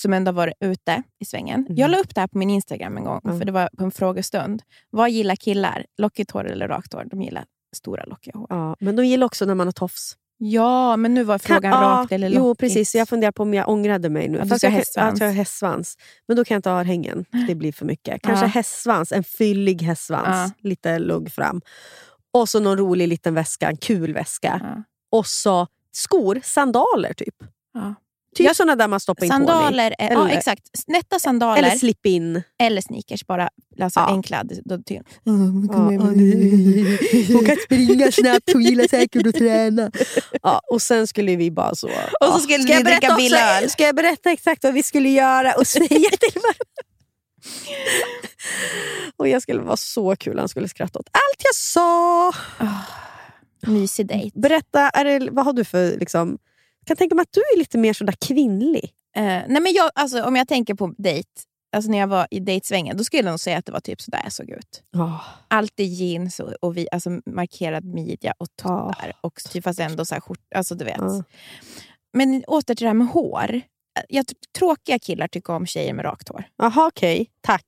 som ändå varit ute i svängen. Mhm. Jag la upp det här på min Instagram en gång, Mm. för det var på en frågestund. Vad gillar killar? Lockigt hår eller rakt hår? De gillar stora lockiga hår. Ja, men de gillar också när man har tofs. Ja, men nu var frågan Kan- rakt eller lockigt. Jo, precis. Jag funderar på om jag ångrade mig nu. Ja, du Fast jag, hästsvans. Att jag har hästsvans. Men då kan jag inte ha örhängen. Det blir för mycket. Kanske Ja. hästsvans, en fyllig hästsvans. Lite lugg fram. Och så någon rolig liten väska, en kul väska. Ja. Och så skor, sandaler typ. Ja. Typ Jag- såna där man stoppar in. Sandaler, är, ja, Eller- exakt. Nätta sandaler Eller eller, slip-in. sneakers. Bara alltså Ja. enkla. Då, då, Hon kan springa snabbt, hon gillar säkert att träna. Ja, och sen skulle vi bara så... Och så skulle Ska jag ni dricka. Ska jag berätta exakt vad vi skulle göra och säga till varandra? Och jag skulle vara så kul, han skulle skratta åt allt jag sa. Mysig dejt. Berätta, är det, vad har du för... Liksom, kan tänka mig att du är lite mer sådär kvinnlig. Eh, nej men jag, alltså, om jag tänker på dejt, alltså när jag var i dejtsvängen, då skulle jag nog säga att det var typ sådär jag såg ut. Alltid jeans och, och vi, alltså markerad midja och tuttar. Och typ fast ändå så här skjort, alltså du vet. Ja. Men åter till det här med hår. Jag, tråkiga killar tycker om tjejer med rakt hår. Jaha, okej. Tack.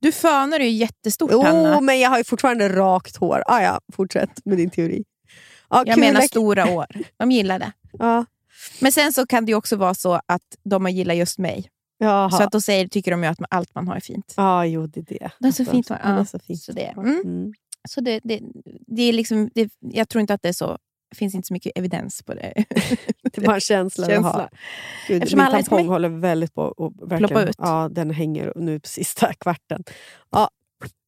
Du fönar ju jättestort Jo, Hanna. men jag har ju fortfarande rakt hår. Ah, ja, fortsätt med din teori. Ja, Jag menar stora hår. De gillar det. Ja. Men sen så kan det också vara så att de gillar just mig. Jaha. Så att då säger, tycker de ju att allt man har är fint. Ja, jo det är det. Det är så fint hår. Ja, det är så fint. Så det, mm. Mm. Så det, det, det är liksom, det, jag tror inte att det är så. Det finns inte så mycket evidens på det. Det är bara en känsla, jag har. Känsla. Gud, Eftersom min tampong mig. håller väldigt på att Ploppa ut. Ja, den hänger nu på sista kvarten. Ja.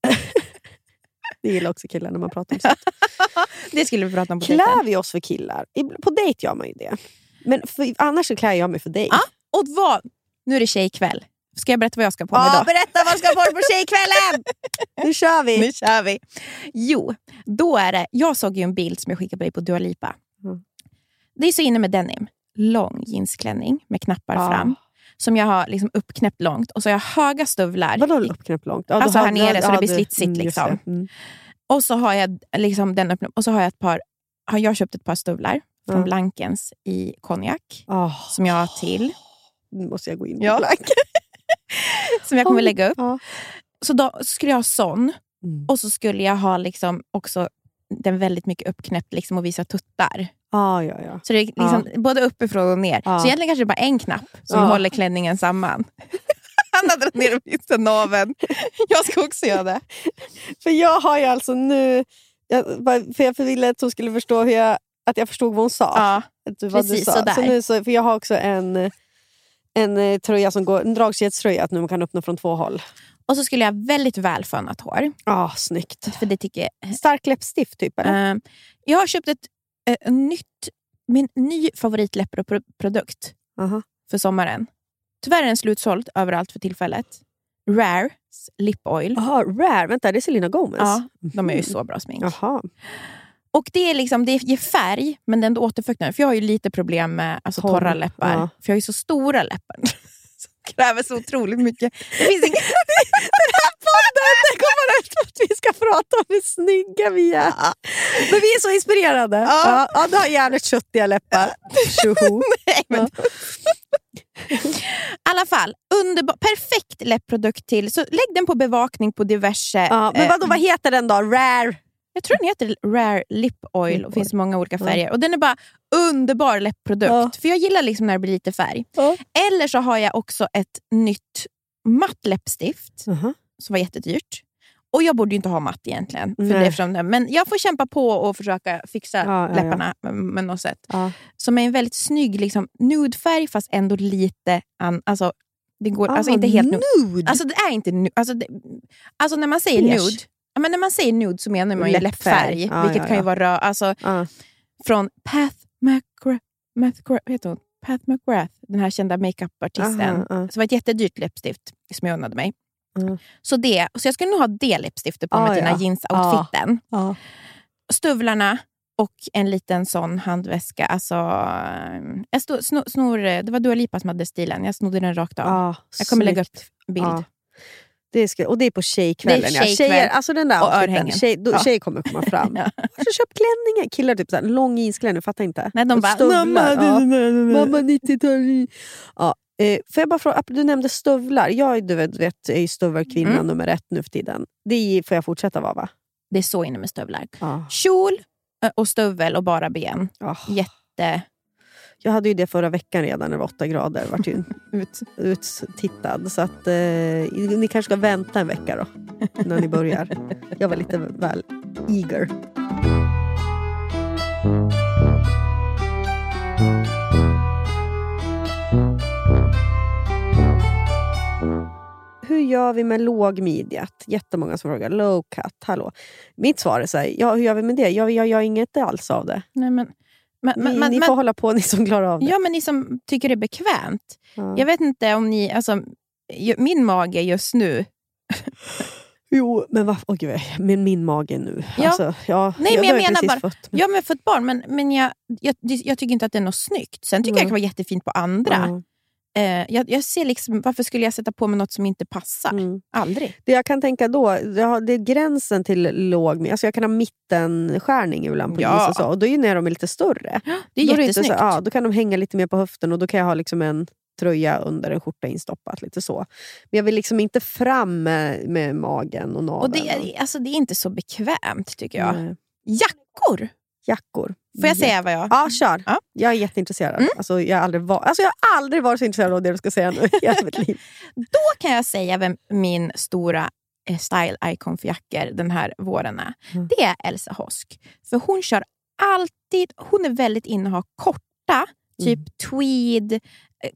det gillar också killar när man pratar om sånt. Det skulle vi prata om på. Klär vi oss för killar? På dejt gör man ju det. Men för, annars så klär jag mig för dig. Ja. Och vad? Nu är det tjejkväll. Ska jag berätta vad jag ska på mig Ja, idag? berätta vad du ska på dig på tjejkvällen! nu kör vi! Nu kör vi! Jo, då är det... Jag såg ju en bild som jag skickade på dig på Dua Lipa. Mm. Det är så inne med denim. Lång jeansklänning med knappar Ja. fram. Som jag har liksom uppknäppt långt. Och så har jag höga stövlar. Vadå uppknäppt långt? Ja, Alltså här hade- nere så det blir slitsigt, mm, liksom. Mm. Och så har jag liksom den öppna, Och så har jag ett par... Har jag köpt ett par stövlar från. Blankens i konjak. Ah, Som jag har till. nu måste jag gå in på Ja. blank. Som jag kommer lägga upp. Ja. Så då skulle jag ha sån. Mm. Och så skulle jag ha liksom också den väldigt mycket uppknäppt liksom, och visa tuttar. Ah, ja, ja. Så det är liksom både uppifrån och ner. Ja. Så egentligen kanske det bara är en knapp som Ja. håller klänningen samman. Han har dragit ner minsta naveln. Jag ska också göra det. För jag har ju alltså nu... Jag, bara- för jag ville att hon skulle förstå hur jag, att jag förstod vad hon sa. Ja, Att du- vad du precis, sa. sådär. Så nu så, för jag har också en, en eh, tröja som går, en dragkedjetröja att nu man kan öppna från två håll. Och så skulle jag ha väldigt välfönat hår. Ah, snyggt. För det tycker jag, Stark läppstift typ eller? Eh, jag har köpt ett eh, nytt, min ny favoritläppprodukt Aha. för sommaren. Tyvärr är den slutsåld överallt för tillfället. Rare Lip Oil. Aha, rare, vänta det är Selena Gomez? Ja, de är ju Mhm. så bra smink. Jaha. Och det, är liksom, det ger färg, men det är ändå återfuktande. För jag har ju lite problem med alltså, Torr, torra läppar. ja. För jag har ju så stora läppar. Som kräver så otroligt mycket. Det finns ingen... Det kommer ut för att vi ska prata om hur snygga vi är. Men vi är så inspirerade. Ja. Ja, du har jävligt köttiga läppar. Tjoho. Nej, men... I alla fall, underbar, perfekt läppprodukt till. Så lägg den på bevakning på diverse... Ja, men eh, vadå, vad heter den då? Rare? Jag tror den heter Rare Lip Oil Lip och finns många olika färger. Och Den är bara underbar läppprodukt. Ja. För jag gillar liksom när det blir lite färg. Ja. Eller så har jag också ett nytt matt läppstift Uh-huh. som var jättedyrt. Och jag borde ju inte ha matt egentligen. För Nej. det från det. Men jag får kämpa på och försöka fixa Ja, ja, ja. läpparna med, något sätt. Som är en väldigt snygg liksom, nudefärg fast ändå lite... An, alltså, det går, alltså Ah, inte helt nude. nude. Alltså det är inte nu, alltså, det, alltså när man säger Beige. nude, men när man säger nude så menar man ju Läppfärg. läppfärg. Ja, vilket ja, kan ju ja. vara röd. Alltså, Ja. från Path McGrath, heter hon? Pat McGrath, den här kända makeupartisten. Så det var ett jättedyrt läppstift som jag unnade mig. Mm. Så, det, så jag skulle nog ha det läppstiftet på Ah, mig till den ja. här jeansoutfiten. Ja. Stövlarna och en liten sån handväska. Alltså, jag stod, snor, snor, det var Dua Lipa som hade stilen. Jag snodde den rakt av. Ja, jag kommer lägga upp bild. Ja. Det ska, och det är på tjejkvällen. Det är ja. tjejkväll. Tjejer, alltså den där Och örhängen. tjej, då, Ja. tjej kommer komma fram. Ja. Så köp klänningen. Killar typ såhär, lång jeansklänning, fattar inte. Nej, de Och bara, stövlar. "Mamma, ja. du- Mamma 90-tal. Ja. Eh, får jag bara fråga, du nämnde stövlar. Jag är, du vet, är ju stövelkvinna Mm. nummer ett nu för tiden. Det får jag fortsätta vara va? Det är så inne med stövlar. Ja. Kjol eh, och stövel och bara ben. Ja. Jätte... Jag hade ju det förra veckan redan när det var åtta grader. Jag vart ju Ut. uttittad. Så att, eh, ni kanske ska vänta en vecka då, när ni börjar. Jag var lite väl eager. Hur gör vi med lågmidjat? Jättemånga som frågar. Low cut, hallå. Mitt svar är så här, ja, hur gör vi med det? Jag, jag gör inget alls av det. Nej, men, men, Ni, men, men, ni får hålla på, ni som klarar av det. Ja, men ni som tycker det är bekvämt. Ja. Jag vet inte om ni... Alltså, min mage just nu... Jo, men vad, åh gud, men min mage nu. Ja. Alltså, ja, Nej, men jag ju menar bara- Fått, men- Jag har fått barn, men, men jag, jag, jag tycker inte att det är något snyggt. Sen tycker jag Mm. det kan vara jättefint på andra. Ja. Eh, jag, jag ser liksom, varför skulle jag sätta på mig något som inte passar? Mm. Aldrig. Det jag kan tänka då, det är gränsen till låg... Alltså jag kan ha mittenskärning ibland på Ja. jeans och så. Och då är när de är lite större. Det är då, är det så, ja, då kan de hänga lite mer på höften och då kan jag ha liksom en tröja under en skjorta instoppat. Lite så. Men jag vill liksom inte fram med, med magen och naveln. och det, är, alltså, det är inte så bekvämt tycker jag. Nej. Jackor! Jackor. Får jag säga vad jag... Ja, kör. Ja. Jag är jätteintresserad. Mm. Alltså, jag, har aldrig var, alltså, jag har aldrig varit så intresserad av det du ska säga nu i mitt liv. Då kan jag säga vem min stora eh, style-icon för jackor den här våren är. Mm. Det är Elsa Hosk. För hon kör alltid... Hon är väldigt inne och har korta, typ tweed, eh,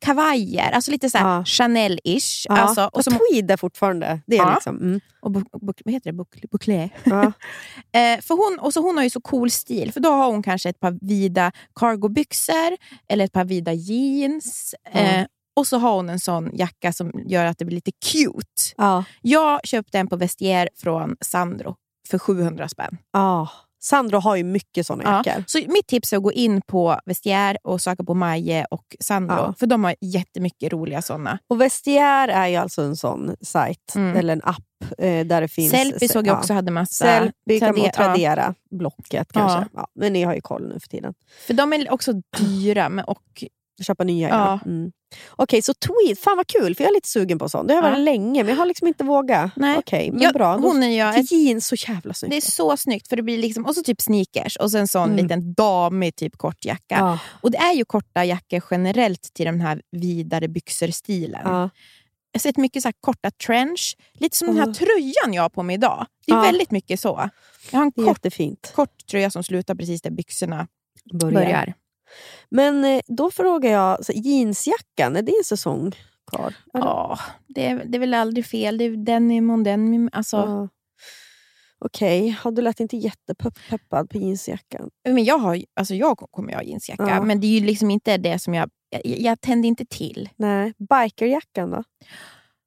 kavajer. Alltså lite så Ja. Chanel-ish. Ja. Alltså, och, och som, tweed är fortfarande... Det är Ja. liksom, mm. och bu, bu, vad heter det? Bouclé. ja. Eh, för hon, och så hon har ju så cool stil, för då har hon kanske ett par vida cargobyxor eller ett par vida jeans. Eh, och så har hon en sån jacka som gör att det blir lite cute. Ja. Jag köpte en på Vestier från Sandro för 700 spänn. Ja. Sandro har ju mycket såna Ja. jackor. Så mitt tips är att gå in på Vestier och söka på Maje och Sandro. Ja. För de har jättemycket roliga såna. Och Vestier är ju alltså en sån sajt, Mm. eller en app, eh, där det finns... Sellpy såg jag ja. också hade massa. Sellpy kan man Trade- Tradera, Blocket kanske. Ja. Ja. men ni har ju koll nu för tiden. För de är också dyra. Men, och, Köpa nya. Ja. Ja. Mm. Okej, så tweed. Fan vad kul, för jag är lite sugen på sånt. Det har jag Ja. varit länge, men jag har liksom inte vågat. Nej. Okej, men jag, bra. Hon är ett, jeans, så jävla snyggt. det är så snyggt. För det blir liksom, och så typ sneakers och sen sån Mm. liten damig typ kort jacka. ja. Och det är ju korta jackor generellt till den här vidare byxor-stilen. Ja. Jag har sett mycket så här korta trench. Lite som den Mm. här tröjan jag har på mig idag. Det är Ja. väldigt mycket så. Jag har en kort, kort tröja som slutar precis där byxorna Börjar. börjar. Men eh, då frågar jag, så, jeansjackan, är det en säsong kvar? Ja, det, är, det är väl aldrig fel. Det är denim on denim. Alltså, Ja. Okej, har du lät inte jättepeppad på jeansjackan? men jag, har, alltså jag kommer ha jeansjacka, Ja. men det är ju liksom inte det som jag... Jag, jag tänder inte till. Nej. Bikerjackan då?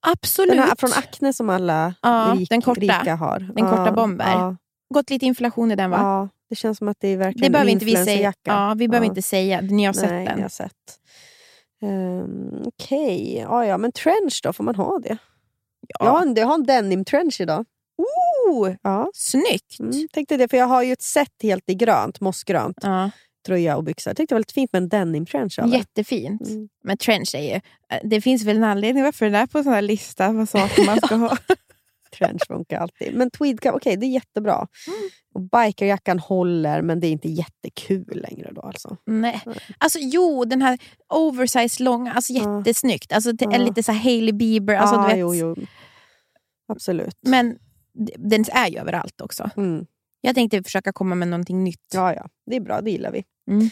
Absolut. Den här från Acne som alla Ja, rik, den korta. rika har. Den korta bomber. Ja, gått lite inflation i den va? ja, det känns som att det är verkligen det behöver inte vi säga. Ja, vi behöver Ja. inte säga. Ni har sett Nej, den. jag har sett. Um, Okej, ja, ja, men trench då? Får man ha det? Jag, har en, jag har en denim trench idag. Oh, Ja. snyggt! Mm, tänkte det, för jag har ju ett set helt i grönt, mossgrönt, Ja, tröja och byxor. Jag tyckte det var lite fint med en denim trench över. jättefint. Mm. Men trench är ju... eh, Det finns väl en anledning varför det är på en sån här lista vad saker man ska ha. Trench funkar alltid. Men tweed, kan- okej, det är jättebra. Mm. Och bikerjackan håller, men det är inte jättekul längre då alltså. Nej. Alltså jo, den här oversize långa, alltså jättesnyggt. Alltså, Ja. lite så Hailey Bieber. Alltså, ja, du vet. jo, jo. Absolut. Men den är ju överallt också. Mm. Jag tänkte försöka komma med någonting nytt. Ja, ja. Det är bra, det gillar vi. Mm.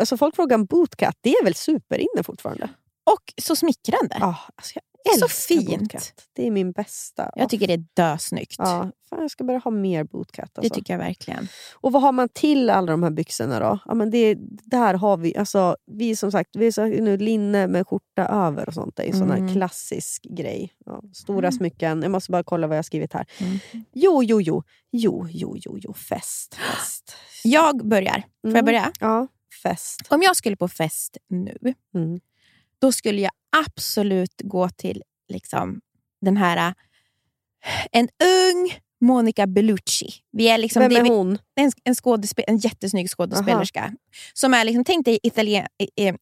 Alltså, folk frågar om bootcut, det är väl superinne fortfarande? Och så smickrande. Ja, alltså, jag Så fint. bootcut. Det är min bästa. Jag tycker det är dösnyggt. ja, fan, jag ska börja ha mer bootcut. Det Alltså. tycker jag verkligen. Och vad har man till alla de här byxorna då? Ja, men det, där har vi, alltså, vi som sagt, vi så, nu linne med skjorta över och sånt. Det är en sån Mm. här klassisk grej. Ja, stora smycken. Jag måste bara kolla vad jag har skrivit här. Mm. Jo, jo, jo. Jo, jo, jo, jo. Fest. fest. Jag börjar. Får Mm. jag börja? Ja, fest. Om jag skulle på fest nu, Mm. Då skulle jag absolut gå till liksom, den här... En ung Monica Bellucci. Vi är liksom, Vem är hon? en, en, skådespe- en jättesnygg skådespelerska. Som är, liksom, tänk dig Italien,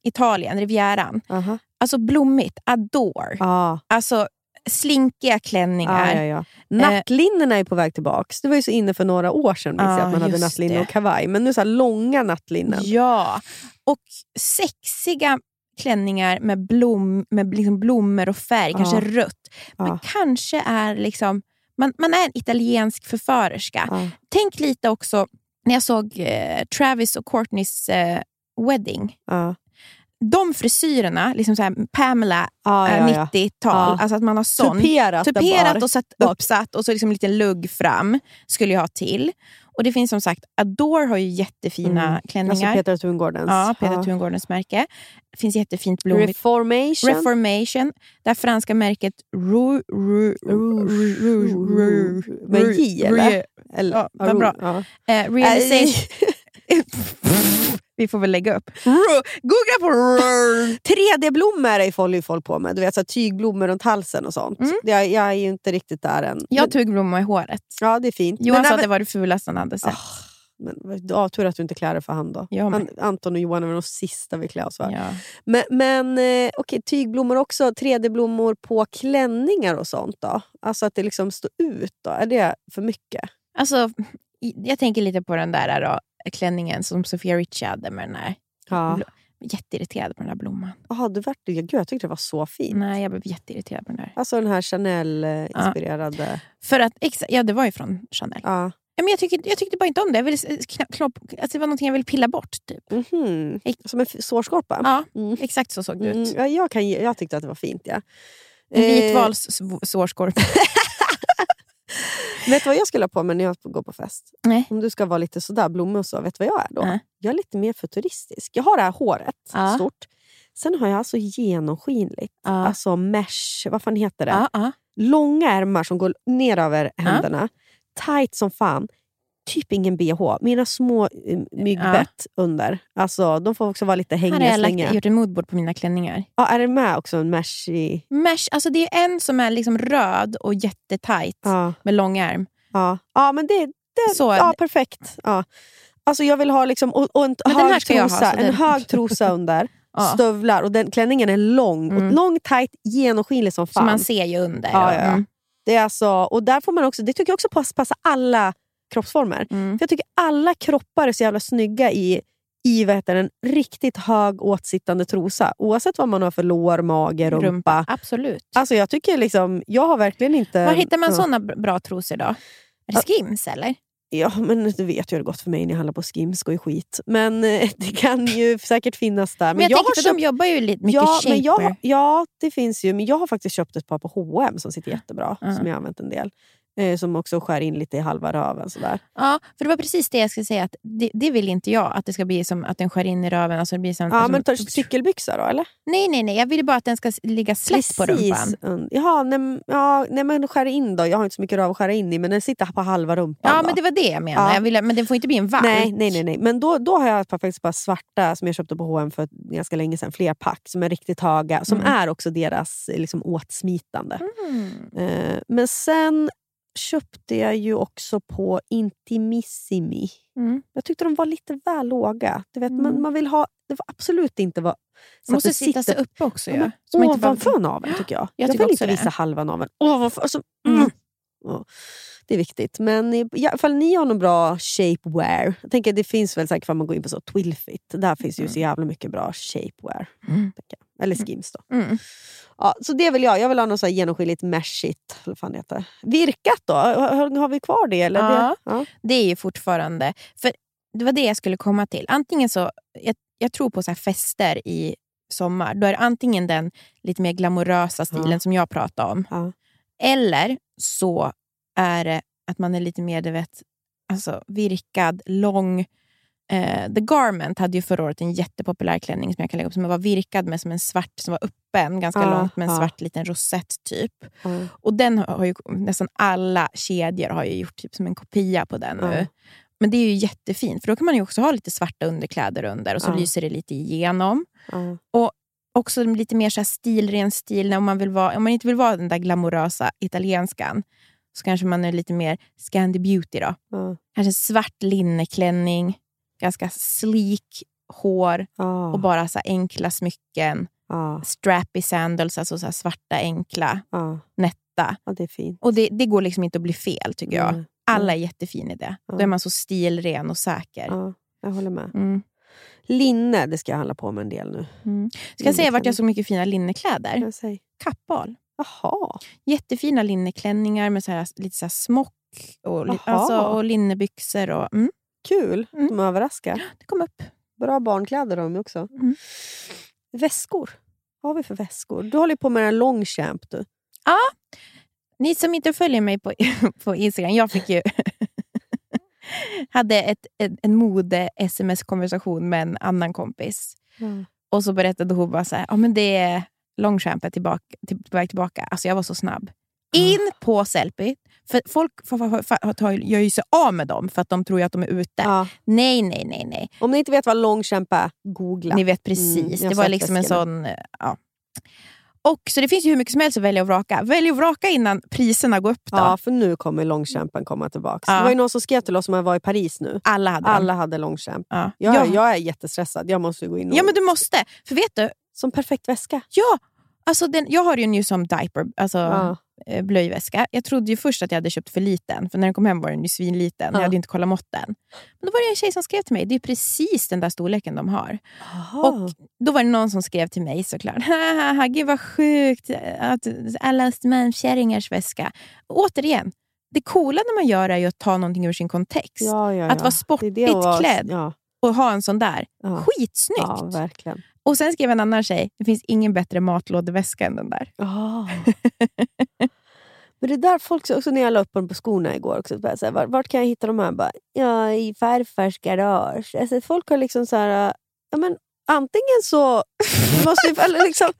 Italien, Rivieran. Aha. Alltså blommigt, adore. Ja. Alltså slinkiga klänningar. Ja, ja, ja. Nattlinnena är på väg tillbaka. Det var ju så inne för några år sedan Ja, att man hade nattlinne och kavaj. Men nu så långa nattlinnen. Ja, och sexiga klänningar med, blom, med liksom blommor och färg, Ja. kanske rött. Men Ja. kanske är liksom... Man, man är en italiensk förförerska. Ja. Tänk lite också när jag såg eh, Travis och Courtneys eh, wedding. De frisyrerna, liksom så här Pamela ja, ja. 90-tal, Ja. alltså att man har sån. Tuperat, Tuperat och satt uppsatt och så liksom en liten lugg fram skulle jag ha till. Och det finns som sagt, Adore har ju jättefina Mm. klänningar. Alltså Petra Tungårdens. Ja, Peter Ja. Tungårdens märke. Det finns jättefint blommigt. Reformation. Reformation. Det här franska märket. Rouge. Med J, eller? eller Ja, vad bra. Ja. Eh, realization. Vi får väl lägga upp. Googla på Rouge. 3D-blommor är folk, på med. Du vet, så tygblommor runt halsen och sånt. Mm. Jag, jag är ju inte riktigt där än. Jag har tugblomma i håret. ja, det är fint. Johan men, sa att det var det fulaste han hade sett. Ah, men, ja, tur att du inte klär dig för hand då. An, Anton och Johan är de sista vi klär oss för. Ja. Men, men eh, okej, tygblommor också. 3D-blommor på klänningar och sånt då? Alltså att det liksom står ut då? Är det för mycket? Alltså, jag tänker lite på den där då, klänningen som Sofia Richie hade med den här. Ja. Jätteirriterad på den där blomman. Jaha, du vart det? Gud, jag tyckte det var så fint. Nej, jag blev jätteirriterad på den där. Alltså den här Chanel-inspirerade... För att, exa, ja, det var ju från Chanel. Ja. Ja, men jag, tyckte, jag tyckte bara inte om det. Jag ville, s- kna- knopp, alltså det var någonting jag ville pilla bort. Typ. Mhm. Ex- Som en sårskorpa? Ja, Mm. exakt så såg det Mm, ut. ja, jag, kan, jag tyckte att det var fint. Ja. En Eh, vitvals sårskorpa. vet du vad jag skulle ha på mig när jag går på fest? Nej. Om du ska vara lite sådär blommig och så, vet du vad jag är då? Nej. Jag är lite mer futuristisk. Jag har det här håret, Ja. stort. Sen har jag alltså genomskinligt, Ja. alltså mesh, vad fan heter det? Ja, ja. Långa ärmar som går ner över händerna. Tight som fan. Typ ingen bh. Mina små eh, myggbett under. Alltså, de får också vara lite Här har hängiga jag slänga. lagt, gjort en moodboard på mina klänningar. Ja, är det med också en mesh i... Mesh, alltså det är en som är liksom röd och jättetajt Ja, med lång ärm. ja. ja men det, det Så är ja, perfekt. Ja. Alltså jag vill ha liksom, och, och en, Men hög ha, trosa, så en hög trosa under, Ja. stövlar och den, klänningen är lång. Mm. Och lång, tight, genomskinlig som Så fan. man ser ju under. Ja, ja, ja. Mm. Det, är alltså, och där får man också, det tycker jag också pass, passar alla kroppsformer. Mm. För Jag tycker alla kroppar är så jävla snygga i, i vad heter, en riktigt hög åtsittande trosa. Oavsett vad man har för lår, mage, rumpa. Rumpa. Absolut. Alltså jag tycker liksom, jag har verkligen inte... Var hittar man ja. såna bra trosor då? Är det Skims eller? Ja, men du vet ju hur det gått för mig när jag handlar på Skims och i skit. Men eh, det kan ju säkert finnas där. Men, jag, tänker har för köpt- de jobbar ju lite mycket ja, men jag, ja, det finns ju. Men jag har faktiskt köpt ett par på H&M som sitter jättebra. Ja. Som jag har använt en del. Eh, som också skär in lite i halva röven. Sådär. Ja, för det var precis det jag skulle säga. Att det, det vill inte jag, att det ska bli som att den skär in i röven. Alltså det blir som, Ja, som, men tar cykelbyxa då eller? Nej, nej, nej. Jag vill bara att den ska ligga slätt på rumpan. Jaha, nej, ja, nej men skär in då. Jag har inte så mycket röv att skära in i. Men den sitter på halva rumpan. Ja, då. men det var det jag menade. Ja. Jag ville, men den får inte bli en valk. Nej, nej, nej, nej. Men då, då har jag faktiskt bara svarta som jag köpte på H&M för ganska länge sedan. Fler pack som är riktigt höga. Som Mm. är också deras liksom, åtsmitande. Mm. Eh, men sen köpte jag ju också på Intimissimi. Mm. Jag tyckte de var lite väl låga. Du vet, man, Mm. man vill ha, det får absolut inte vara... Man måste sitta sig uppe också. Ja, Ja, men man Ovanför naveln tycker jag. Jag Jag, tycker vill inte det. visa halva naveln. Ovanför, alltså, Mm. mm. Ja, det är viktigt. Men i, i alla fall ni har någon bra shapewear. Jag tänker det finns väl säkert om man går in på så Twilfit. Där finns ju så jävla mycket bra shapewear. Mm. tänker. Eller skims då. Mm. Ja, så det vill jag. Jag vill ha något så genomskinligt meshigt. Eller fan heter. Virkat då? Har, har vi kvar det? Eller Ja. det? Ja. Det är ju fortfarande... För Det var det jag skulle komma till. Antingen så... Jag, jag tror på så fester i sommar, då är det antingen den lite mer glamorösa stilen Ja. som jag pratade om. Ja. Eller så är det att man är lite mer du vet, alltså, virkad, lång. Eh, The Garment hade ju förra året en jättepopulär klänning som jag kan lägga upp som var virkad med som en svart, som var öppen ganska Ja, långt med en ja. svart liten rosett typ. Ja. Och den har ju nästan alla kedjor har ju gjort typ som en kopia på den nu. Ja. Men det är ju jättefint för då kan man ju också ha lite svarta underkläder under och så Ja. lyser det lite igenom. Ja. Också lite mer så här stilren stil. När man, vill vara, om man inte vill vara den där glamorösa italienskan så kanske man är lite mer Scandi Beauty. Då. Kanske svart linneklänning, ganska sleek hår Ja. och bara så enkla smycken. Ja. Strappy sandals, alltså så svarta enkla, Ja. nätta. ja, det är fint. Och det, det går liksom inte att bli fel tycker jag. Nej. Alla är jättefina i det. Då är man så stilren och säker. Ja, jag håller med. Mm. Linne, det ska jag handla på med en del nu. Mm. Ska jag säga vart jag såg mycket fina linnekläder? Jaha. Jättefina linneklänningar med så här, lite så här smock och, alltså, och linnebyxor. Och, mm, Kul. Mm. De överraskar. det kom upp. Bra barnkläder de också. Mm. Väskor. Vad har vi för väskor? Du håller på med en Longchamp du. Ni som inte följer mig på, på Instagram, jag fick ju hade ett, ett, en mode-sms-konversation med en annan kompis. Och så berättade hon bara så här, ja men det är Longchamp är tillbaka, till, på väg tillbaka. Alltså jag var så snabb. In på Sellpy. För folk gör ju sig av med dem för att de tror att de är ute. Ja. Nej, nej, nej, nej. Om ni inte vet vad Longchamp är, googla. Ni vet Mm, precis. jag har det var liksom en sån... eh, Ja. Och Så det finns ju hur mycket som helst att välja och vraka. Välj och vraka innan priserna går upp. Då. Ja, för nu kommer Longchampen komma tillbaka. Ja. Det var ju någon som skrev till oss som var i Paris nu. Alla hade Alla hade Longchamp. Ja. Jag, Ja. jag är jättestressad. Jag måste gå in och... ja, men du måste. För vet du, Som perfekt väska. ja, alltså den, jag har ju nu som diaper, alltså Ja. Eh, blöjväska. Jag trodde ju först att jag hade köpt för liten, för när den kom hem var den ju svinliten. Ja. Jag hade inte kollat måtten. Men då var det en tjej som skrev till mig, det är precis den där storleken de har. Jaha. Och då var det någon som skrev till mig såklart. Haha, gud vad sjukt att alla Östermalmskärringars väska. Återigen, det coola när man gör är ju att ta någonting ur sin kontext. ja, ja, Att vara Det är sportigt det att vara- klädd och ha en sån där. ja. Skitsnyggt! ja, verkligen. Och sen skrev en annan tjej, det finns ingen bättre matlådeväska än den där. Ah. Men det där folk också när jag la upp dem på skorna igår, också, bara så här, vart, vart kan jag hitta de här? Bara, ja, I farfars garage. Alltså, folk har liksom så här, ja, men, antingen så... Måste, eller liksom,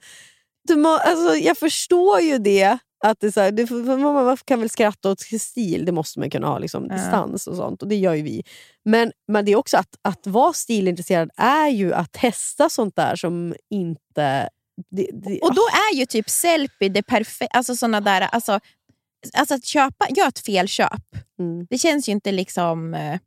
du må, alltså, jag förstår ju det. Att det så här, det, man, kan väl skratta åt stil, det måste man kunna ha liksom, Ja. distans och sånt. Och det gör ju vi. Men, men det är också att, att vara stilintresserad är ju att testa sånt där som inte... Det, det, Och då är ju typ Sellpy det perfekta. Alltså såna där, alltså, alltså att köpa, gör ett felköp. mm. Det känns ju inte liksom... eh,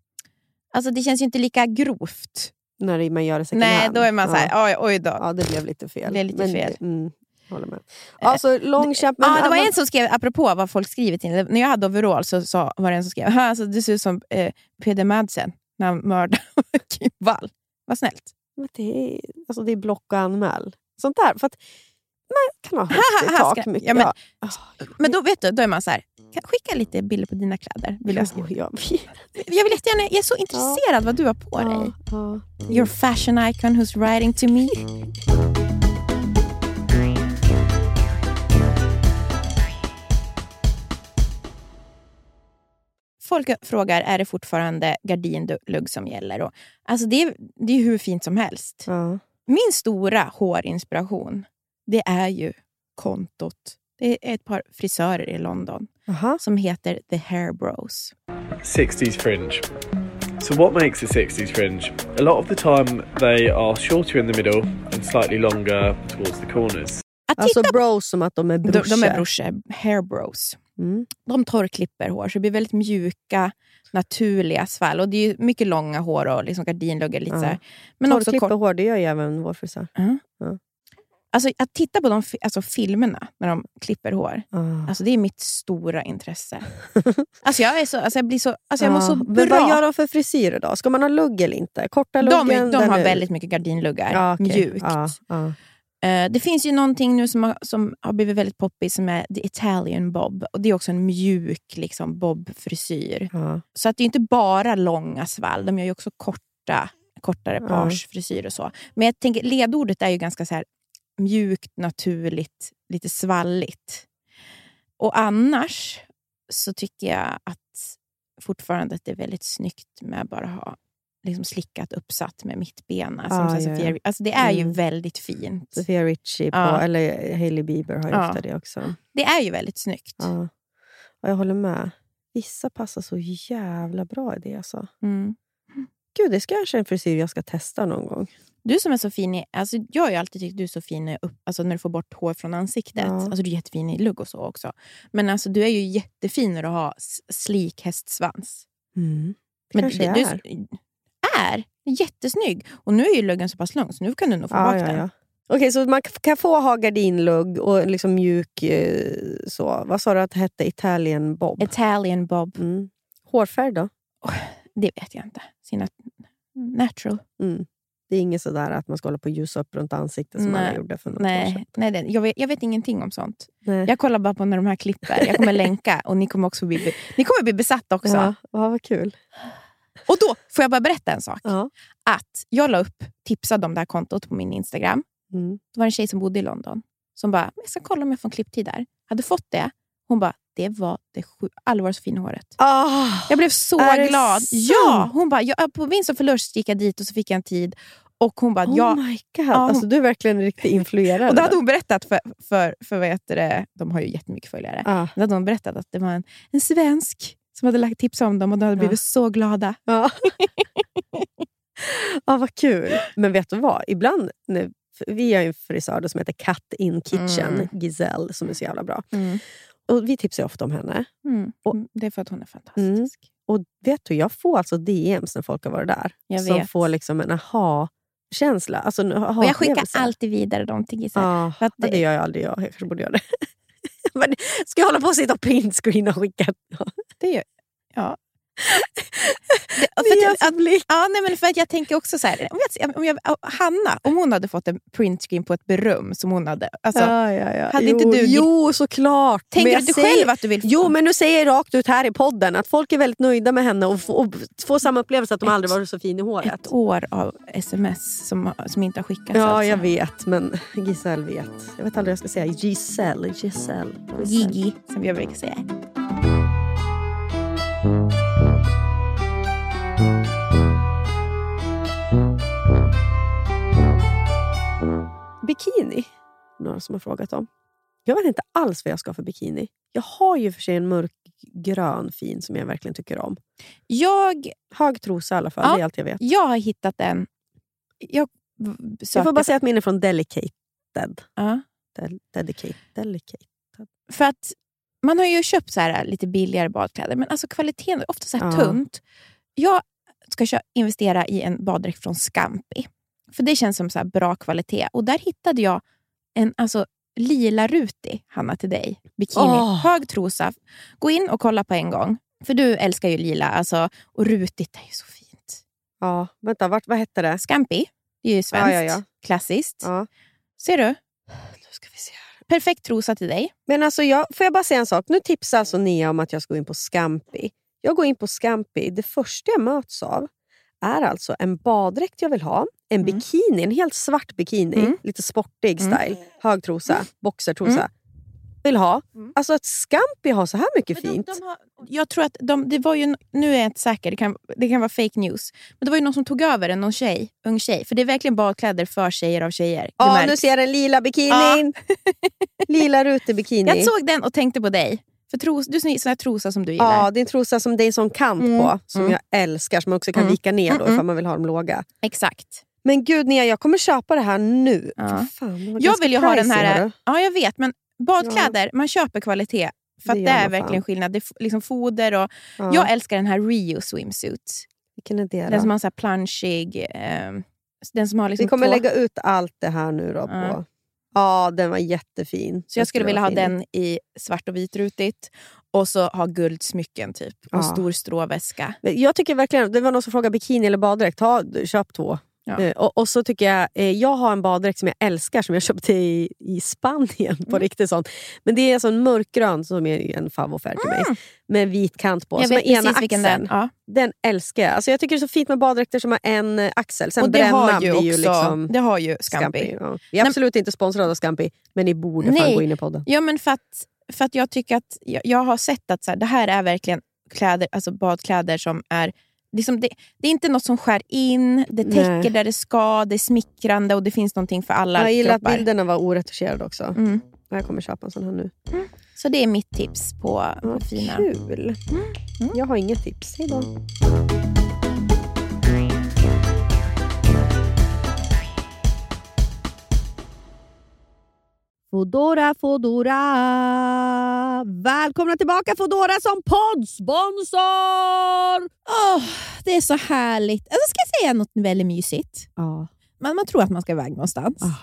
Alltså det känns ju inte lika grovt. När man gör det second Nej, hand. då är man ja. så här, oj, oj då. Ja, det blev lite fel. Det blev lite fel. Mm, håller med. Alltså, Longchamp... men- ja, det var men- en som skrev, apropå vad folk skriver till när jag hade overall så, så var det en som skrev "Ha, alltså, du ser ut som eh, Peder Madsen när han mördade Kim Wall. Vad snällt. men det, är, alltså, det är block och anmäl. Sånt där. För att man kan ha högt i tak. Mycket. ja, men- Ja. Men då vet du, då är man så här, skicka lite bilder på dina kläder. Vill jag, skriva. Oh, ja, jag vill jättegärna, jag är så intresserad vad du har på dig. ja, ja. Your fashion icon who's writing to me. Folk frågar, är det fortfarande gardinlugg som gäller? Och, alltså det, är, det är hur fint som helst. Ja. Min stora hårinspiration, det är ju kontot. Det är ett par frisörer i London Aha. som heter The Hair Bros. 60s fringe. So, what makes a 60s fringe? A lot of the time, they are shorter in the middle and slightly longer towards the corners. Alltså bros som att de är de, brorsor. de är brorsor, hair bros. Mm. De torrklipper hår, så det blir väldigt mjuka, naturliga svall. Och det är mycket långa hår och liksom gardinluggar. Lite Ja. Men också Torrklipper kort. hår, det gör ju även vår frisör. Alltså, att titta på de alltså, filmerna när de klipper hår, Ah. alltså, det är mitt stora intresse. alltså, jag, är så, alltså, jag, blir så, alltså, jag mår så Men bra. vad gör de för frisyrer då? Ska man ha lugg eller inte? Korta luggen? de, de har väldigt mycket gardinluggar. okej. Mjukt. Eh, det finns ju någonting nu som har, som har blivit väldigt poppis som är the Italian bob. Och Det är också en mjuk liksom, bob-frisyr. Ja. Så att det är inte bara långa svall, de gör ju också korta kortare pagefrisyr och så. Men jag tänker ledordet är ju ganska så här mjukt, naturligt, lite svalligt. Och annars så tycker jag att fortfarande att det är väldigt snyggt med att bara ha liksom slickat uppsatt med mittbena. Som Ah, så här ja, ja. alltså det är ju Mm. väldigt fint. Sofia Richie, på, Ja. eller Hailey Bieber har ju Ja. ofta det också. Det är ju väldigt snyggt. Ja. Och jag håller med. Vissa passar så jävla bra i det. Alltså. Mm. Gud, det ska kanske en frisyr jag ska testa någon gång. Du som är så fin i, alltså jag har ju alltid tyckt du är så fin upp, alltså när du får bort hår från ansiktet. Ja. Alltså du är jättefin i lugg och så också. Men alltså du är ju jättefin när du har slik hästsvans. Mm. Men kanske det- jag du är. är jättesnygg. Och nu är ju luggen så pass lång så nu kan du nog få Ja, bort ja, den. ja. Okej, så man kan få ha gardinlugg och liksom mjuk... eh, så. Vad sa du att det hette? Italian bob? Italian bob. Mm. Hårfärg då? Det vet jag inte. Sina natural. Mm. Det är inget sådär att man ska hålla på och ljusa upp runt ansiktet som Nej. alla gjorde för något år sedan. Nej, nej det, jag, vet, jag vet ingenting om sånt. Nej. Jag kollar bara på när de här klipper. Jag kommer länka och ni kommer också bli, ni kommer bli besatta också. Ja, ja, vad kul. Och då får jag bara berätta en sak. Ja. Att jag la upp, tipsade om det här kontot på min Instagram. Mm. Det var en tjej som bodde i London som bara, jag ska kolla om jag får en klipptid där. Hade fått det. Hon bara, det var det sju... Aldrig varit så fin i håret. Ah, Jag blev så glad. Ja, hon bara, jag, på vinst och förlust gick jag dit och så fick jag en tid. Och hon bara, oh ja. my god. Ja, hon- Alltså, du är verkligen en riktig influerare. Och då hade hon berättat för, för, för vad heter det, de har ju jättemycket följare. Ja. Då hade hon berättat att det var en, en svensk som hade lagt tips om dem och de hade Ja. blivit så glada. Ja. ja, vad kul. Men vet du vad? Ibland, för vi har en frisör som heter Cut in Kitchen, Mm. Giselle, som är så jävla bra. Mm. Och Vi tipsar ofta om henne. Mm. Och- det är för att hon är fantastisk. Och vet du, Jag får alltså DMs när folk har varit där. Jag som vet. får liksom en aha-känsla. Alltså en Och jag skickar alltid vidare dem till Giselle. Det... det- det gör jag aldrig. Jag Jag kanske borde göra det. Ska jag hålla på och sitta och printscreena och skicka? Det gör, ja. Det, Nya för att, att, blick. ja, nej, men för att jag tänker också så här, om jag, om jag, Hanna, om hon hade fått en printscreen på ett beröm som hon hade. Alltså, ja, ja, ja. hade jo, inte du- Jo, såklart. tänker jag inte du säger- själv att du vill få Jo, men nu säger jag rakt ut här i podden att folk är väldigt nöjda med henne och, och får samma upplevelse att de Ett- aldrig varit så fin i håret. ett år av sms som, som inte har skickats? Ja, alltså. jag vet. Men Giselle vet. Jag vet aldrig vad jag ska säga. Giselle. Giselle. Giselle. Gigi, som jag brukar säga. Bikini. Några som har frågat om. Jag vet inte alls vad jag ska ha för bikini. Jag har ju för sig en mörkgrön fin som jag verkligen tycker om. Jag, Hög trosa i alla fall. Ja. Det är allt jag vet. jag har hittat en... Jag, Jag får bara säga att min är från Delicated. Ja. Del, dedicate, delicate. För att man har ju köpt så här lite billigare badkläder, men alltså kvaliteten är ofta så här Ja. tunt. Jag ska investera i en baddräkt från Scampi. För det känns som så här bra kvalitet. Och där hittade jag en alltså, lila rutig, Hanna, till dig. Bikini. Åh. Hög trosa. Gå in och kolla på en gång. För du älskar ju lila. Alltså, och rutigt är ju så fint. Ja, vänta, vart, vad hette det? Scampi, det är ju svenskt. Ja, ja, ja. Klassiskt. Ser du? Nu ska vi se här. Perfekt trosa till dig. Men alltså jag, får jag bara säga en sak? Nu tipsar alltså Nia om att jag ska gå in på Scampi. Jag går in på Scampi. Det första jag möts av är alltså en baddräkt jag vill ha, en Mm. bikini, en helt svart bikini, Mm. lite sportig Mm. style, hög trosa, boxertrosa. Vill ha. Mm. Alltså att Scampi har så här mycket Men fint. De, de har, jag tror att de, det var ju, nu är jag inte säker, det kan, det kan vara fake news. Men det var ju någon som tog över en, någon tjej, ung tjej. För det är verkligen badkläder för tjejer av tjejer. Ja, nu ser jag den lila bikinin. lila rutig bikini. Jag såg den och tänkte på dig. För tros, du sån här trosa som du gillar. Ja, det är en trosa som det är en sån kant Mm, på, som mm. jag älskar, som man också kan Mm. vika ner då, Mm, ifall man vill ha dem låga. Exakt. Men gud Nia, jag kommer köpa det här nu. Ja. Fan, Jag vill ju ha den här... hörru. Ja, jag vet. Men badkläder, man köper kvalitet. För att Det det, är verkligen fan. skillnad. Det är liksom foder och... Ja. Jag älskar den här Rio swimsuit. Vilken är det Den då? som har så här plungig... ehm, den som har liksom Vi kommer två- lägga ut allt det här nu då. Ja. på... Ja, den var jättefin. Så jag skulle vilja ha fin. den i svart och vitrutigt. Och så ha guldsmycken typ. Och Ja. stor stråväska. Jag tycker verkligen, det var någon som frågade bikini eller baddräkt. Ta, köp två. Ja. Eh, och, och så tycker jag, eh, jag har en baddräkt som jag älskar som jag köpte i, i Spanien. på Mm. riktigt sånt. Men det är alltså en mörkgrön som är en favoritfärg till mig. Med vit kant på. Mm. Jag som vet är ena axeln. Ja. Den älskar jag. Alltså jag tycker det är så fint med baddräkter som har en eh, axel. Sen Och det har ju också ju liksom det har ju Scampi. Ja. Vi är absolut inte sponsrade av Scampi, men ni borde fan Nej. gå in i podden. Ja, men för att, för att jag tycker att jag, jag har sett att så här, det här är verkligen kläder, alltså badkläder som är Liksom det, det är inte något som skär in, det täcker Nej. där det ska, det är smickrande och det finns någonting för alla Jag gillar att bilderna var oretuscherade också. Mm. Jag kommer köpa en sån här nu. Så det är mitt tips på Ja, fina. Kul. Jag har inget tips. Hej då. Fodora, Fodora. Välkomna tillbaka Fodora som poddsponsor! Åh, det är så härligt. Alltså, ska jag säga något väldigt mysigt? Ja. Man, man tror att man ska iväg någonstans. Ah.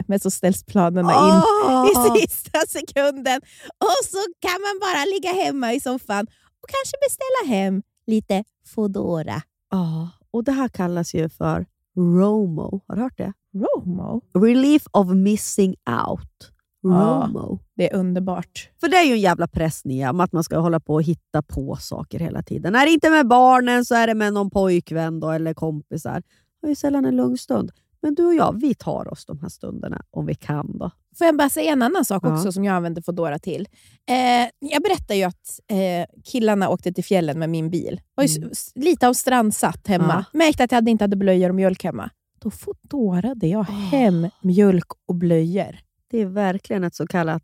Men så ställs planerna in Ah. i sista sekunden. Och så kan man bara ligga hemma i soffan och kanske beställa hem lite Foodora. Ja, och det här kallas ju för ROMO. Har du hört det? Romo? Relief of missing out. Ja. ROMO. Det är underbart. För det är ju en jävla press Nia, om att man ska hålla på och hitta på saker hela tiden. Är det inte med barnen så är det med någon pojkvän då, eller kompisar. Det är ju sällan en lugn stund. Men du och jag, vi tar oss de här stunderna om vi kan. då. Får jag bara säga en annan sak Ja. också som jag använder Foodora till? Eh, jag berättade ju att eh, killarna åkte till fjällen med min bil. Var ju Mm. lite av strandsatt hemma. Märkte att jag hade inte hade blöjor och mjölk hemma. Då Foodorade jag hem mjölk och blöjor. Det är verkligen ett så kallat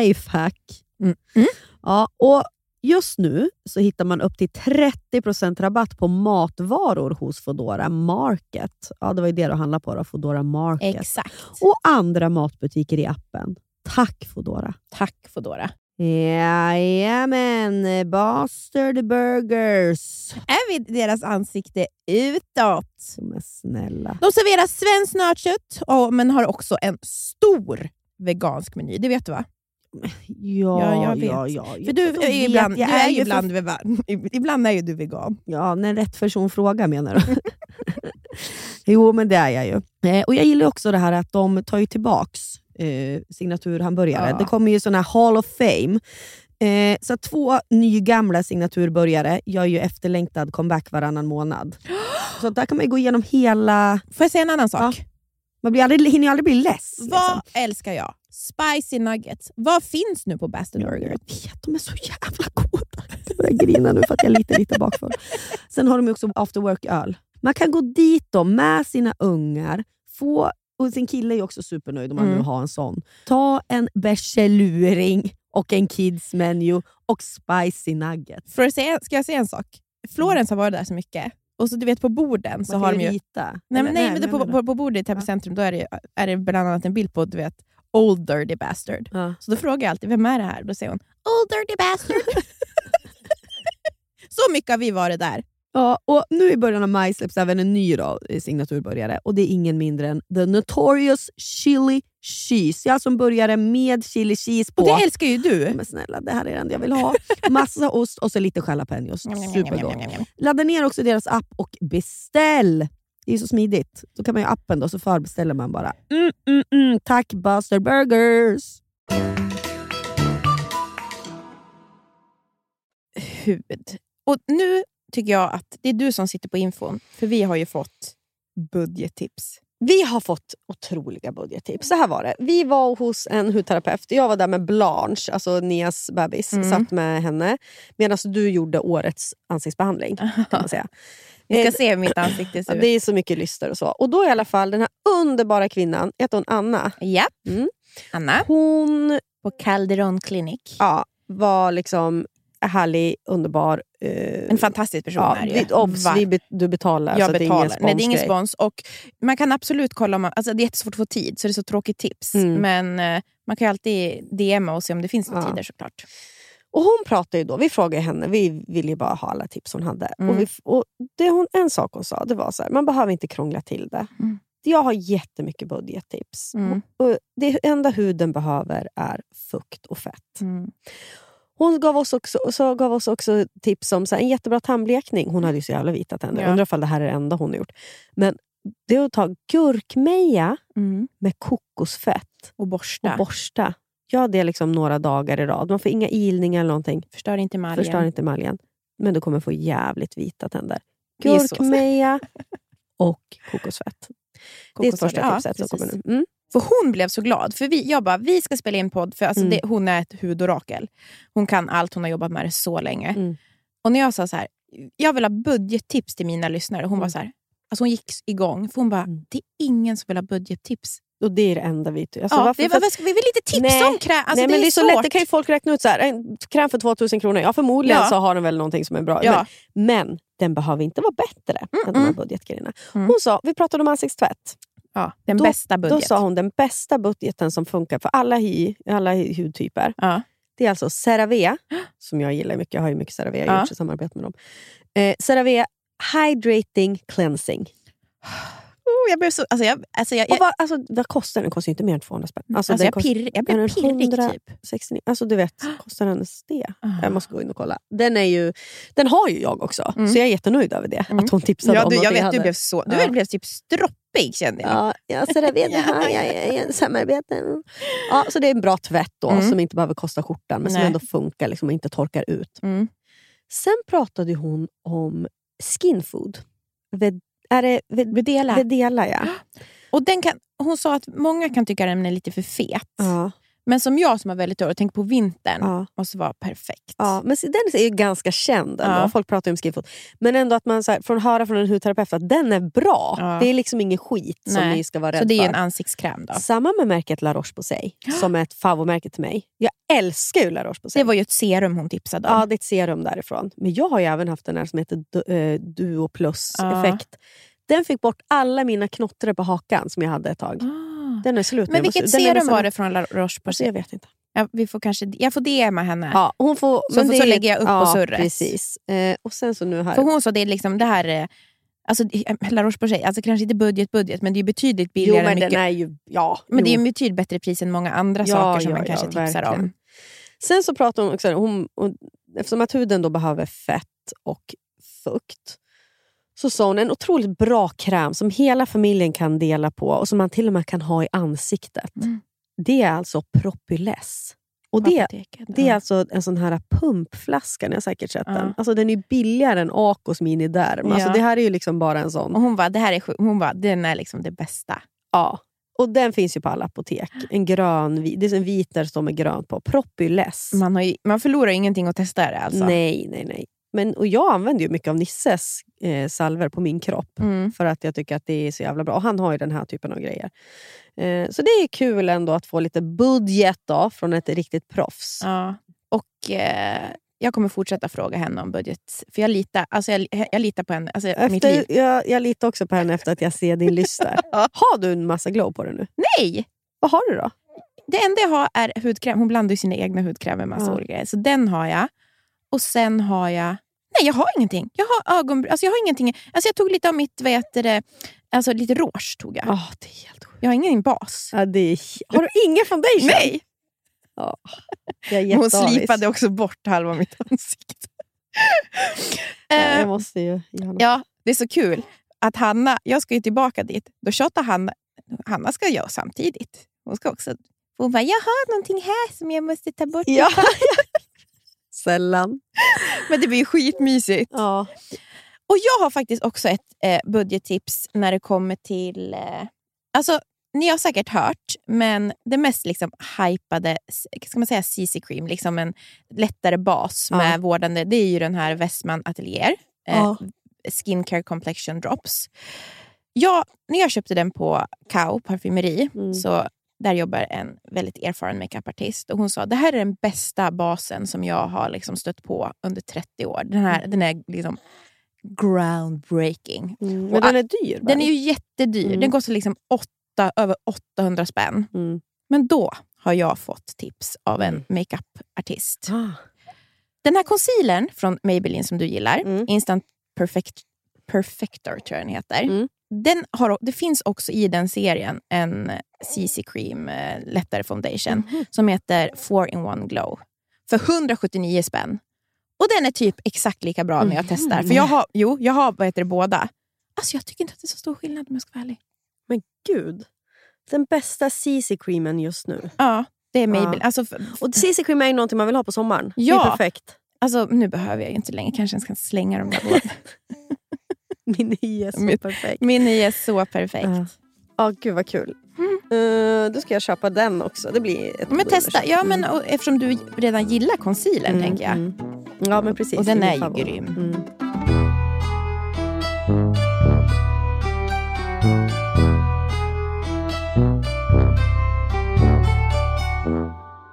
lifehack. Mm. Ja, och just nu så hittar man upp till 30% rabatt på matvaror hos Foodora Market. Ja, det var ju det du handlade på, då, Foodora Market. Exakt. Och andra matbutiker i appen. Tack Foodora. Tack Foodora. Jajamän, Bastard Burgers. Är vi deras ansikte utåt? Men snälla. De serverar svenskt nötkött, men har också en stor vegansk meny. Det vet du va? Ja, Ja, ja, ja. För du är ibland, du är ju ibland, vegan. ibland är ju du vegan. Ja, när rätt person frågar menar du? jo, men det är jag ju. Eh, och Jag gillar också det här att de tar ju tillbaks eh, signaturhamburgare. Ja. Det kommer ju såna här Hall of Fame. Eh, så två nygamla signaturburgare gör ju efterlängtad comeback varannan månad. Så där kan man gå igenom hela... Får jag säga en annan sak? Man blir aldrig, hinner ju aldrig bli less. Vad liksom. älskar jag? Spicy nuggets. Vad finns nu på Jag Burger? vet, de är så jävla goda. Jag börjar grina nu för att jag är lite, lite bakfull. Sen har de också after work-öl. Man kan gå dit då med sina ungar, få, och sin kille är också supernöjd om man Mm. nu har en sån. Ta en bärseluring och en kids menu och spicy nuggets. För att säga, ska jag säga en sak? Florens har varit där så mycket. Och så du vet på borden så Man har de ju rita. Nej, men, nej, men det, men på, på, på bordet i Täby centrum då är det, är det bland annat en bild på du vet, Old Dirty Bastard. Ja. Så då frågar jag alltid, vem är det här? Då säger hon, Old Dirty Bastard. så mycket har vi varit där. Ja, och nu i början av maj släpps även en ny då, eh, signaturbörjare och det är ingen mindre än The Notorious Chili Cheese. Jag som började med chili cheese på. Och det älskar ju du. Men snälla, det här är det enda jag vill ha. Massa ost och så lite jalapenos. Supergott. Ladda ner också deras app och beställ! Det är så smidigt. Då kan man ju appen då, så förbeställer man bara. Mm, mm, mm. Tack Buster Burgers! Hud. Och nu tycker jag att det är du som sitter på infon, för vi har ju fått budgettips. Vi har fått otroliga budgettips. Så här var det. Vi var hos en hudterapeut. Jag var där med Blanche, alltså Nias bebis. Mm. Satt med henne. Medan du gjorde årets ansiktsbehandling. Kan man säga. Ni ska Eh, se hur mitt ansikte ser ut. det är så mycket lyster och så. Och då i alla fall, den här underbara kvinnan, heter hon Anna? Ja. Mm. Anna Hon på Calderon Clinic. ja, var liksom härlig, underbar. eh, En fantastisk person ja, är det obs, vi Du betalar. jag så betalar. Det är ingen Nej, det är ingen spons. Och man kan absolut kolla om man, alltså det är jättesvårt att få tid, så det är så tråkigt tips. Mm. Men eh, man kan ju alltid DMa och se om det finns några Ja. tider såklart. Och hon pratar ju då, vi frågade henne, vi ville ju bara ha alla tips hon hade. Mm. Och vi, och det hon, en sak hon sa, det var så här, man behöver inte krångla till det. Mm. Jag har jättemycket budgettips. Mm. Och det enda huden behöver är fukt och fett. Hon gav oss också, så gav oss också tips om så här, en jättebra tandblekning. Hon hade ju så jävla vita tänder. Ja. Undrar ifall det här är det enda hon har gjort. Men det är att ta gurkmeja Mm. med kokosfett Och borsta. och borsta. Gör det liksom några dagar i rad. Man får inga ilningar eller någonting. Förstör inte emaljen. Förstör inte emaljen. Men du kommer få jävligt vita tänder. Gurkmeja och kokosfett. Det är Kokosfett, första ja, tipset som kommer nu. Mm. För hon blev så glad. För vi, jag bara, vi ska spela in podd. För alltså Mm. det, hon är ett huvudorakel. Hon kan allt, hon har jobbat med det så länge. Mm. Och när jag sa så här, jag vill ha budgettips till mina lyssnare. Hon var så här, alltså hon gick igång. För hon bara, Mm. det är ingen som vill ha budgettips. Och det är det enda vi... Alltså, ja, varför- det, för- vi vill lite tips Nej, om kräm. Alltså, Nej, men det är så svårt. lätt, det kan ju folk räkna ut. så här, En kräm för 2000 kronor, ja förmodligen Ja. så har den väl någonting som är bra. Ja. Men, men den behöver inte vara bättre än de här mm. budgetgrejerna. Mm. Hon sa, vi pratade om ansiktstvätt. Ja, den Då- bästa Då budget. sa hon den bästa budgeten som funkar för alla, hy, alla hudtyper. Ja. Det är alltså CeraVe, som jag gillar mycket. Jag har ju mycket CeraVe, jag har Ja. gjort samarbete med dem. Eh, CeraVe Hydrating Cleansing. Jag blev så, alltså jag, alltså jag, Och jag, vad, alltså, vad kostar den? Den kostar ju inte mer än 200 spänn. alltså den jag, kostar- pirr, jag är blev pirrig 100? typ. 69, alltså du vet, kostar den ens det? Ah. Jag måste gå in och kolla. Den, är ju, den har ju jag också, Mm. så jag är jättenöjd över det. Mm. Att hon tipsade Ja, om du, jag någonting vet, du hade. blev, så, du Ja. blev typ stroppig kände jag. Ja, ja CeraVe det har jag i samarbeten. Ja, så det är en bra tvätt då, Mm. som inte behöver kosta skjortan, men som Nej. ändå funkar liksom, och inte torkar ut. Mm. Sen pratade hon om skinfood. Är det ved, Vedela. Vedela, ja. Och den kan, hon sa att många kan tycka att den är lite för fet. ja. Men som jag som har väldigt och tänker på vintern, Ja. måste vara perfekt. Ja, men den är ju ganska känd ändå. Ja. Folk pratar ju om skinfood. Men ändå att man så här, får höra från en hudterapeut att den är bra. Ja. Det är liksom ingen skit som Nej. ni ska vara Så rädda det är ju för. en ansiktskräm då. Samma med märket La Roche-Posay, som är ett favoritmärke till mig. Jag älskar ju La Roche-Posay. Det var ju ett serum hon tipsade om. Ja, det är ett serum därifrån. Men jag har ju även haft den här som heter eh, Duo Plus-effekt. Den fick bort alla mina knottrar på hakan som jag hade ett tag. Ah. Den är slut. Men Jag vilket serum nästan- var det från La Alltså, Roche-Posay? jag vet inte. Ja, vi får kanske, jag får DMa henne. Ja, hon får, Så- så är- lägger jag upp på ja, surret. Precis. Eh, och sen så nu här. För hon sa det är liksom det här... eh, Alltså, La Roche-Posay, alltså kanske inte budget, budget, men det är betydligt jo, billigare. men än mycket, den är ju... Ja, men det är jo. betydligt bättre pris än många andra Ja, saker som ja, man kanske ja, tipsar verkligen. om. Sen så pratar hon också hon, och, eftersom att huden då behöver fett och fukt så sa hon en otroligt bra kräm som hela familjen kan dela på och som man till och med kan ha i ansiktet. Mm. Det är alltså Propyles. Och det, det är Ja. alltså en sån här pumpflaska, ni har säkert sett Ja. den. Alltså den är billigare än Acos miniderm. Alltså Ja. det här är ju liksom bara en sån. Och hon bara, det här är, hon bara, den är liksom det bästa. Ja. Och den finns ju på alla apotek. En grön, det är en vit där det står med grönt på. Propyles. Man, har ju, man förlorar ingenting att testa det alltså. Nej, nej, nej. Men, och jag använder ju mycket av Nisses eh, salver på min kropp. Mm. För att jag tycker att det är så jävla bra. Och han har ju den här typen av grejer. Eh, så det är kul ändå att få lite budget då, från ett riktigt proffs. Ja. Och eh, jag kommer fortsätta fråga henne om budget. För jag litar, alltså jag, jag litar på henne. Alltså, mitt liv. Efter, jag, jag litar också på henne efter att jag ser din. Ja. Har du en massa glow på dig nu? Nej! Vad har du då? Det enda jag har är hudkräm. Hon blandar ju sina egna hudkrämer med massa Ja. olika grejer. Så den har jag. Och sen har jag... Nej, jag har ingenting. Jag har ögonbryn. Alltså jag har ingenting. Alltså jag tog lite av mitt, vad heter det, alltså lite rouge tog jag. Oh, det är helt sjukt. Jag har ingen bas. Ja, det är, har du ingen foundation? Nej! Ja. Jag Hon slipade också bort halva mitt ansikte. Ja, Eh, jag måste ju. Ja, det är så kul att Hanna, jag ska ju tillbaka dit. Då tjatar Hanna, Hanna ska göra samtidigt. Hon ska också... Hon bara, jag har någonting här som jag måste ta bort. Ja. Sällan. Men det blir ju skitmysigt. Ja. Och jag har faktiskt också ett eh, budgettips när det kommer till... Eh, alltså, ni har säkert hört, men det mest liksom hypade ska man säga CC cream, liksom en lättare bas Ja. med vårdande, det är ju den här Westman Atelier. Eh, Ja. Skincare Complexion Drops. Ja, när jag köpte den på Kao parfymeri, Mm. så där jobbar en väldigt erfaren makeupartist. Och hon sa det här är den bästa basen som jag har liksom stött på under 30 år. Den, här, den är liksom groundbreaking. Mm. Och Men den är dyr. Den väl? är ju jättedyr. Mm. Den kostar liksom åtta, över 800 spänn. Mm. Men då har jag fått tips av en Mm. makeupartist. Ah. Den här concealern från Maybelline som du gillar, Mm. Instant Perfect, Perfector tror jag den heter. Mm. Den har, det finns också i den serien en CC Cream eh, lättare foundation Mhm. som heter 4-in-1 Glow. För 179 spänn. Och den är typ exakt lika bra när jag Mhm. testar. För jag har, jo, jag har vad heter det, båda. Alltså jag tycker inte att det är så stor skillnad om jag ska vara ärlig. Men gud. Den bästa CC-creamen just nu. Ja, det är Maybelline. Ja. Alltså, Och CC-cream är ju någonting man vill ha på sommaren. Det Ja. är perfekt. alltså, nu behöver jag ju inte längre. Kanske ens kan slänga dem där båda. Min nya är så Min- perfekt. Min nya är så perfekt. Ja. Ja, gud vad kul. Eh, då ska jag köpa den också. Det blir ett Men testa. Ja, men, och, eftersom du redan gillar concealern, Mm, tänker jag. mm. Ja, men precis. Och den är ju favorit. grym. Mm.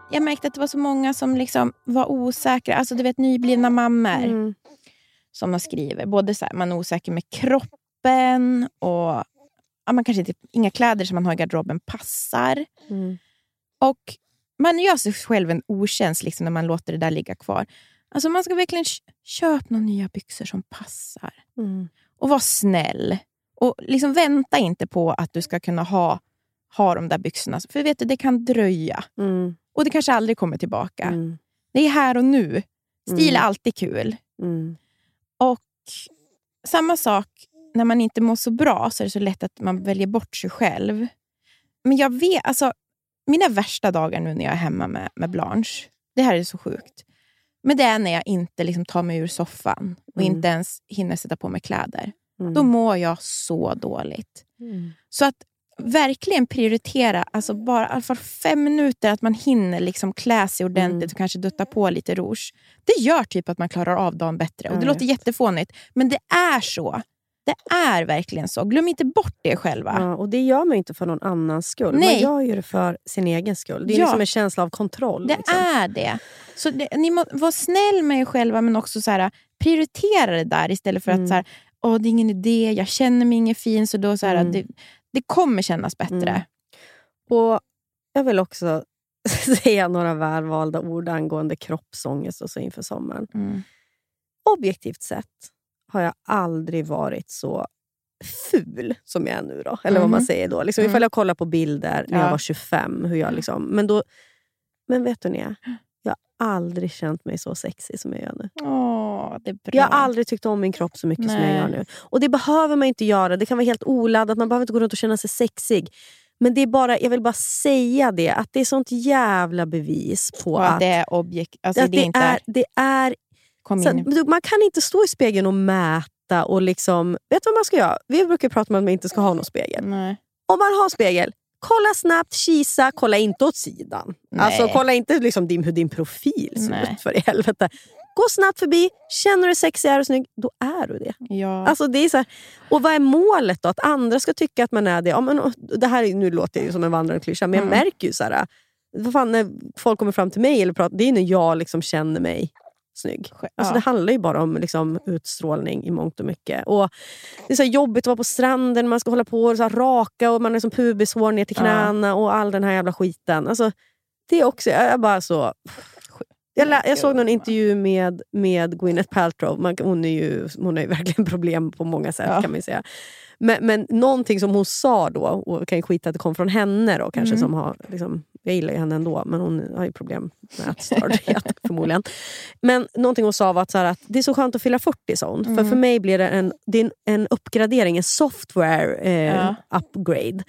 Jag märkte att det var så många som liksom var osäkra. Alltså du vet nyblivna mammor Mm. Som de skriver. Både så här, man är osäker med kroppen och ja, man kanske inte, inga kläder som man har i garderoben passar. Mm. Och man gör sig själv en otjänst liksom, när man låter det där ligga kvar. Alltså man ska verkligen kö- köpa några nya byxor som passar. Mm. Och var snäll. Och liksom vänta inte på att du ska kunna ha, ha de där byxorna. För vet du, det kan dröja. Mm. Och det kanske aldrig kommer tillbaka. Mm. Det är här och nu. Stil är Mm. alltid kul. Mm. Och samma sak, när man inte mår så bra så är det så lätt att man väljer bort sig själv. Men jag vet, alltså, mina värsta dagar nu när jag är hemma med, med Blanche, det här är så sjukt. Men det är när jag inte liksom tar mig ur soffan och Mm. inte ens hinner sätta på mig kläder. Mm. Då mår jag så dåligt. Mm. Så att verkligen prioritera, alltså bara i alla fall fem minuter, att man hinner liksom klä sig ordentligt Mm. och kanske dutta på lite rouge. Det gör typ att man klarar av dagen bättre. Och Det låter vet. jättefånigt, men det är så. Det är verkligen så. Glöm inte bort det själva. Ja, och det gör man inte för någon annans skull. Nej. Man gör det för sin egen skull. Det är Ja. liksom en känsla av kontroll. Det liksom. är det. Så det, ni må vara snäll med er själva, men också så här, prioritera det där istället för Mm. att så här, Åh, det är ingen idé, jag känner mig ingen fin. Så då så här, Mm. det, det kommer kännas bättre. Mm. Och Jag vill också säga några välvalda ord angående kroppsångest och så inför sommaren. Mm. Objektivt sett har jag aldrig varit så ful som jag är nu. Då. Eller vad man Mhm. säger då. Liksom, Mm. Ifall jag kollar på bilder när Ja. jag var 25. Hur jag liksom, men, då, men vet du Nia? Jag har aldrig känt mig så sexig som jag gör nu. Åh, det är bra. Jag har aldrig tyckt om min kropp så mycket som jag Nej. gör nu. Och det behöver man inte göra. Det kan vara helt oladdat. Man behöver inte gå runt och känna sig sexig. Men det är bara, jag vill bara säga det, att det är sånt jävla bevis på Och att, att det är objekt. Alltså, att det inte, är, det är så, man kan inte stå i spegeln och mäta och liksom... Vet du vad man ska göra? Vi brukar prata om att man inte ska ha någon spegel. Nej. Om man har spegel, kolla snabbt, kisa, kolla inte åt sidan. Nej. Alltså Kolla inte liksom din, hur din profil ser ut för i helvete. Gå snabbt förbi, känner du dig sexig är och snygg, då är du det. Ja. Alltså det är så här, och vad är målet då? Att andra ska tycka att man är det? Ja, men, det här är, nu låter jag ju som en vandrande klyscha, men jag Mm. märker ju så här, vad fan, när folk kommer fram till mig, eller pratar, det är när jag liksom känner mig snygg. Ja. Alltså Det handlar ju bara om liksom, utstrålning i mångt och mycket. Och det är så jobbigt att vara på stranden, man ska hålla på och så raka och man har liksom pubishår ner till Ja. knäna och all den här jävla skiten. Alltså, det är också, jag är bara så... Jag, lä- jag såg någon intervju med, med Gwyneth Paltrow. Man, hon, är ju, hon har ju verkligen problem på många sätt Ja. kan man säga. Men, men någonting som hon sa då, och kan ju skita att det kom från henne då, kanske Mm. som har, liksom, jag gillar ju henne ändå, men hon har ju problem med ätstörthet förmodligen. Men någonting hon sa var att, så att det är så skönt att fylla 40 sånt. För Mm. för mig blir det en, det en, en uppgradering, en software eh, Ja. upgrade.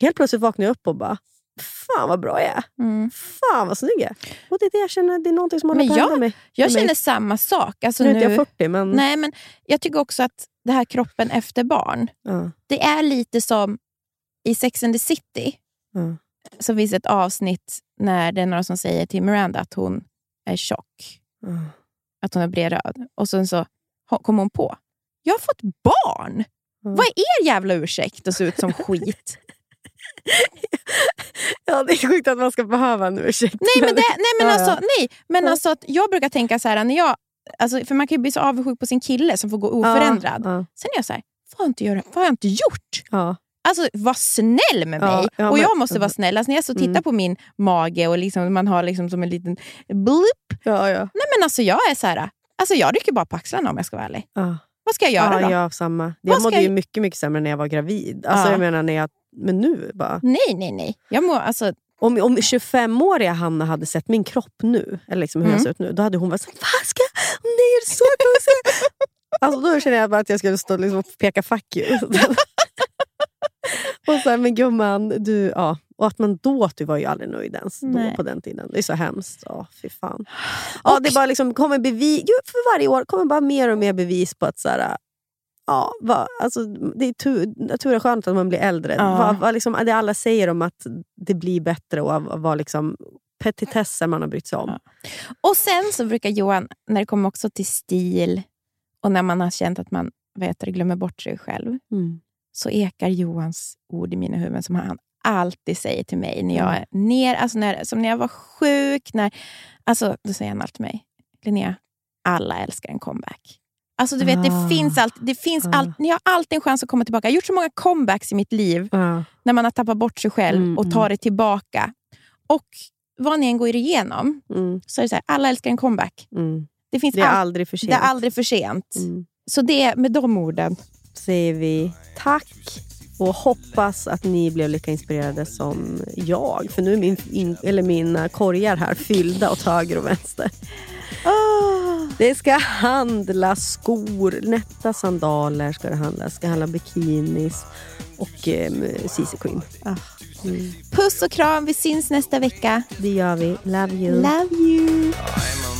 Helt plötsligt vaknar jag upp och bara, fan vad bra jag är. Mm. Fan vad snygg jag är. Och det är det jag känner, det är någonting som håller på att hända mig. Jag med mig. känner samma sak. Alltså nu är inte jag 40 men... nej, men jag tycker också att det här kroppen efter barn, Ja, det är lite som i Sex and the City. ja. Så finns ett avsnitt när det är några som säger till Miranda att hon är tjock. Ja. Att hon är bredröd. Och sen så ho- kom hon på, jag har fått barn! Mm. Vad är er jävla ursäkt att se ut som skit? ja, det är sjukt att man ska behöva en ursäkt. Nej, men, det, nej, men, Ja, ja. alltså, nej, men Ja. alltså att jag brukar tänka så här, när jag, alltså, för man kan ju bli så avundsjuk på sin kille som får gå oförändrad. Ja, Sen är jag så här, vad har jag inte, göra, vad har jag inte gjort? ja. Alltså var snäll med Ja, mig. ja, och men- jag måste vara snäll. Alltså, när jag så tittar Mm. på min mage och liksom, man har liksom som en liten. Ja, ja. Nej men alltså jag är så här, alltså jag rycker bara på axlarna om jag ska vara ärlig. ja. Vad ska jag göra ja, då? jag har samma. Jag mådde ju jag- mycket, mycket sämre när jag var gravid. Alltså, Ja. jag menar, när jag, men nu bara. Nej, nej, nej. Jag må, alltså, Om, om 25-åriga Hanna hade sett min kropp nu, eller liksom hur Mm. jag ser ut nu, då hade hon varit såhär, vad ska? Nej, är det så konstigt? Alltså, då känner jag bara att jag skulle stå liksom och peka fuck you. och så här, men gumman, du, ja. Och att man då, du var ju aldrig nöjd ens då, på den tiden. Det är så hemskt. Ja, fy fan. Ja, det bara liksom kommer bevis, för varje år kommer bara mer och mer bevis på att så här, Ja, va, alltså, det är tur, tur är skönt att man blir äldre. Ja. Va, va, liksom, det alla säger om att det blir bättre och vad liksom, petitesser man har brytt sig om. Och sen så brukar Johan, när det kommer också till stil och när man har känt att man vet, glömmer bort sig själv, Mm. så ekar Johans ord i mina huvuden som han alltid säger till mig när jag Mm. är ner, alltså när, som när jag var sjuk. När, alltså, då säger han alltid till mig, Linnea, alla älskar en comeback. Alltså du vet, Ah. det finns, allt, det finns Ah. allt, ni har alltid en chans att komma tillbaka. Jag har gjort så många comebacks i mitt liv Ja. när man har tappat bort sig själv Mm, och tar det tillbaka. Och vad ni än går igenom, Mm. så är det så här, alla älskar en comeback. Mm. Det, finns Det är all- aldrig för sent. det är aldrig för sent. Mm. Så det med de orden. säger vi tack och hoppas att ni blev lika inspirerade som jag. För nu är min, in, eller mina korgar här fyllda åt höger och vänster. Det ska handla skor, nätta sandaler ska det handla. Det ska handla bikinis och eh, CC Queen. Mm. Puss och kram, vi syns nästa vecka. Det gör vi. Love you. Love you. You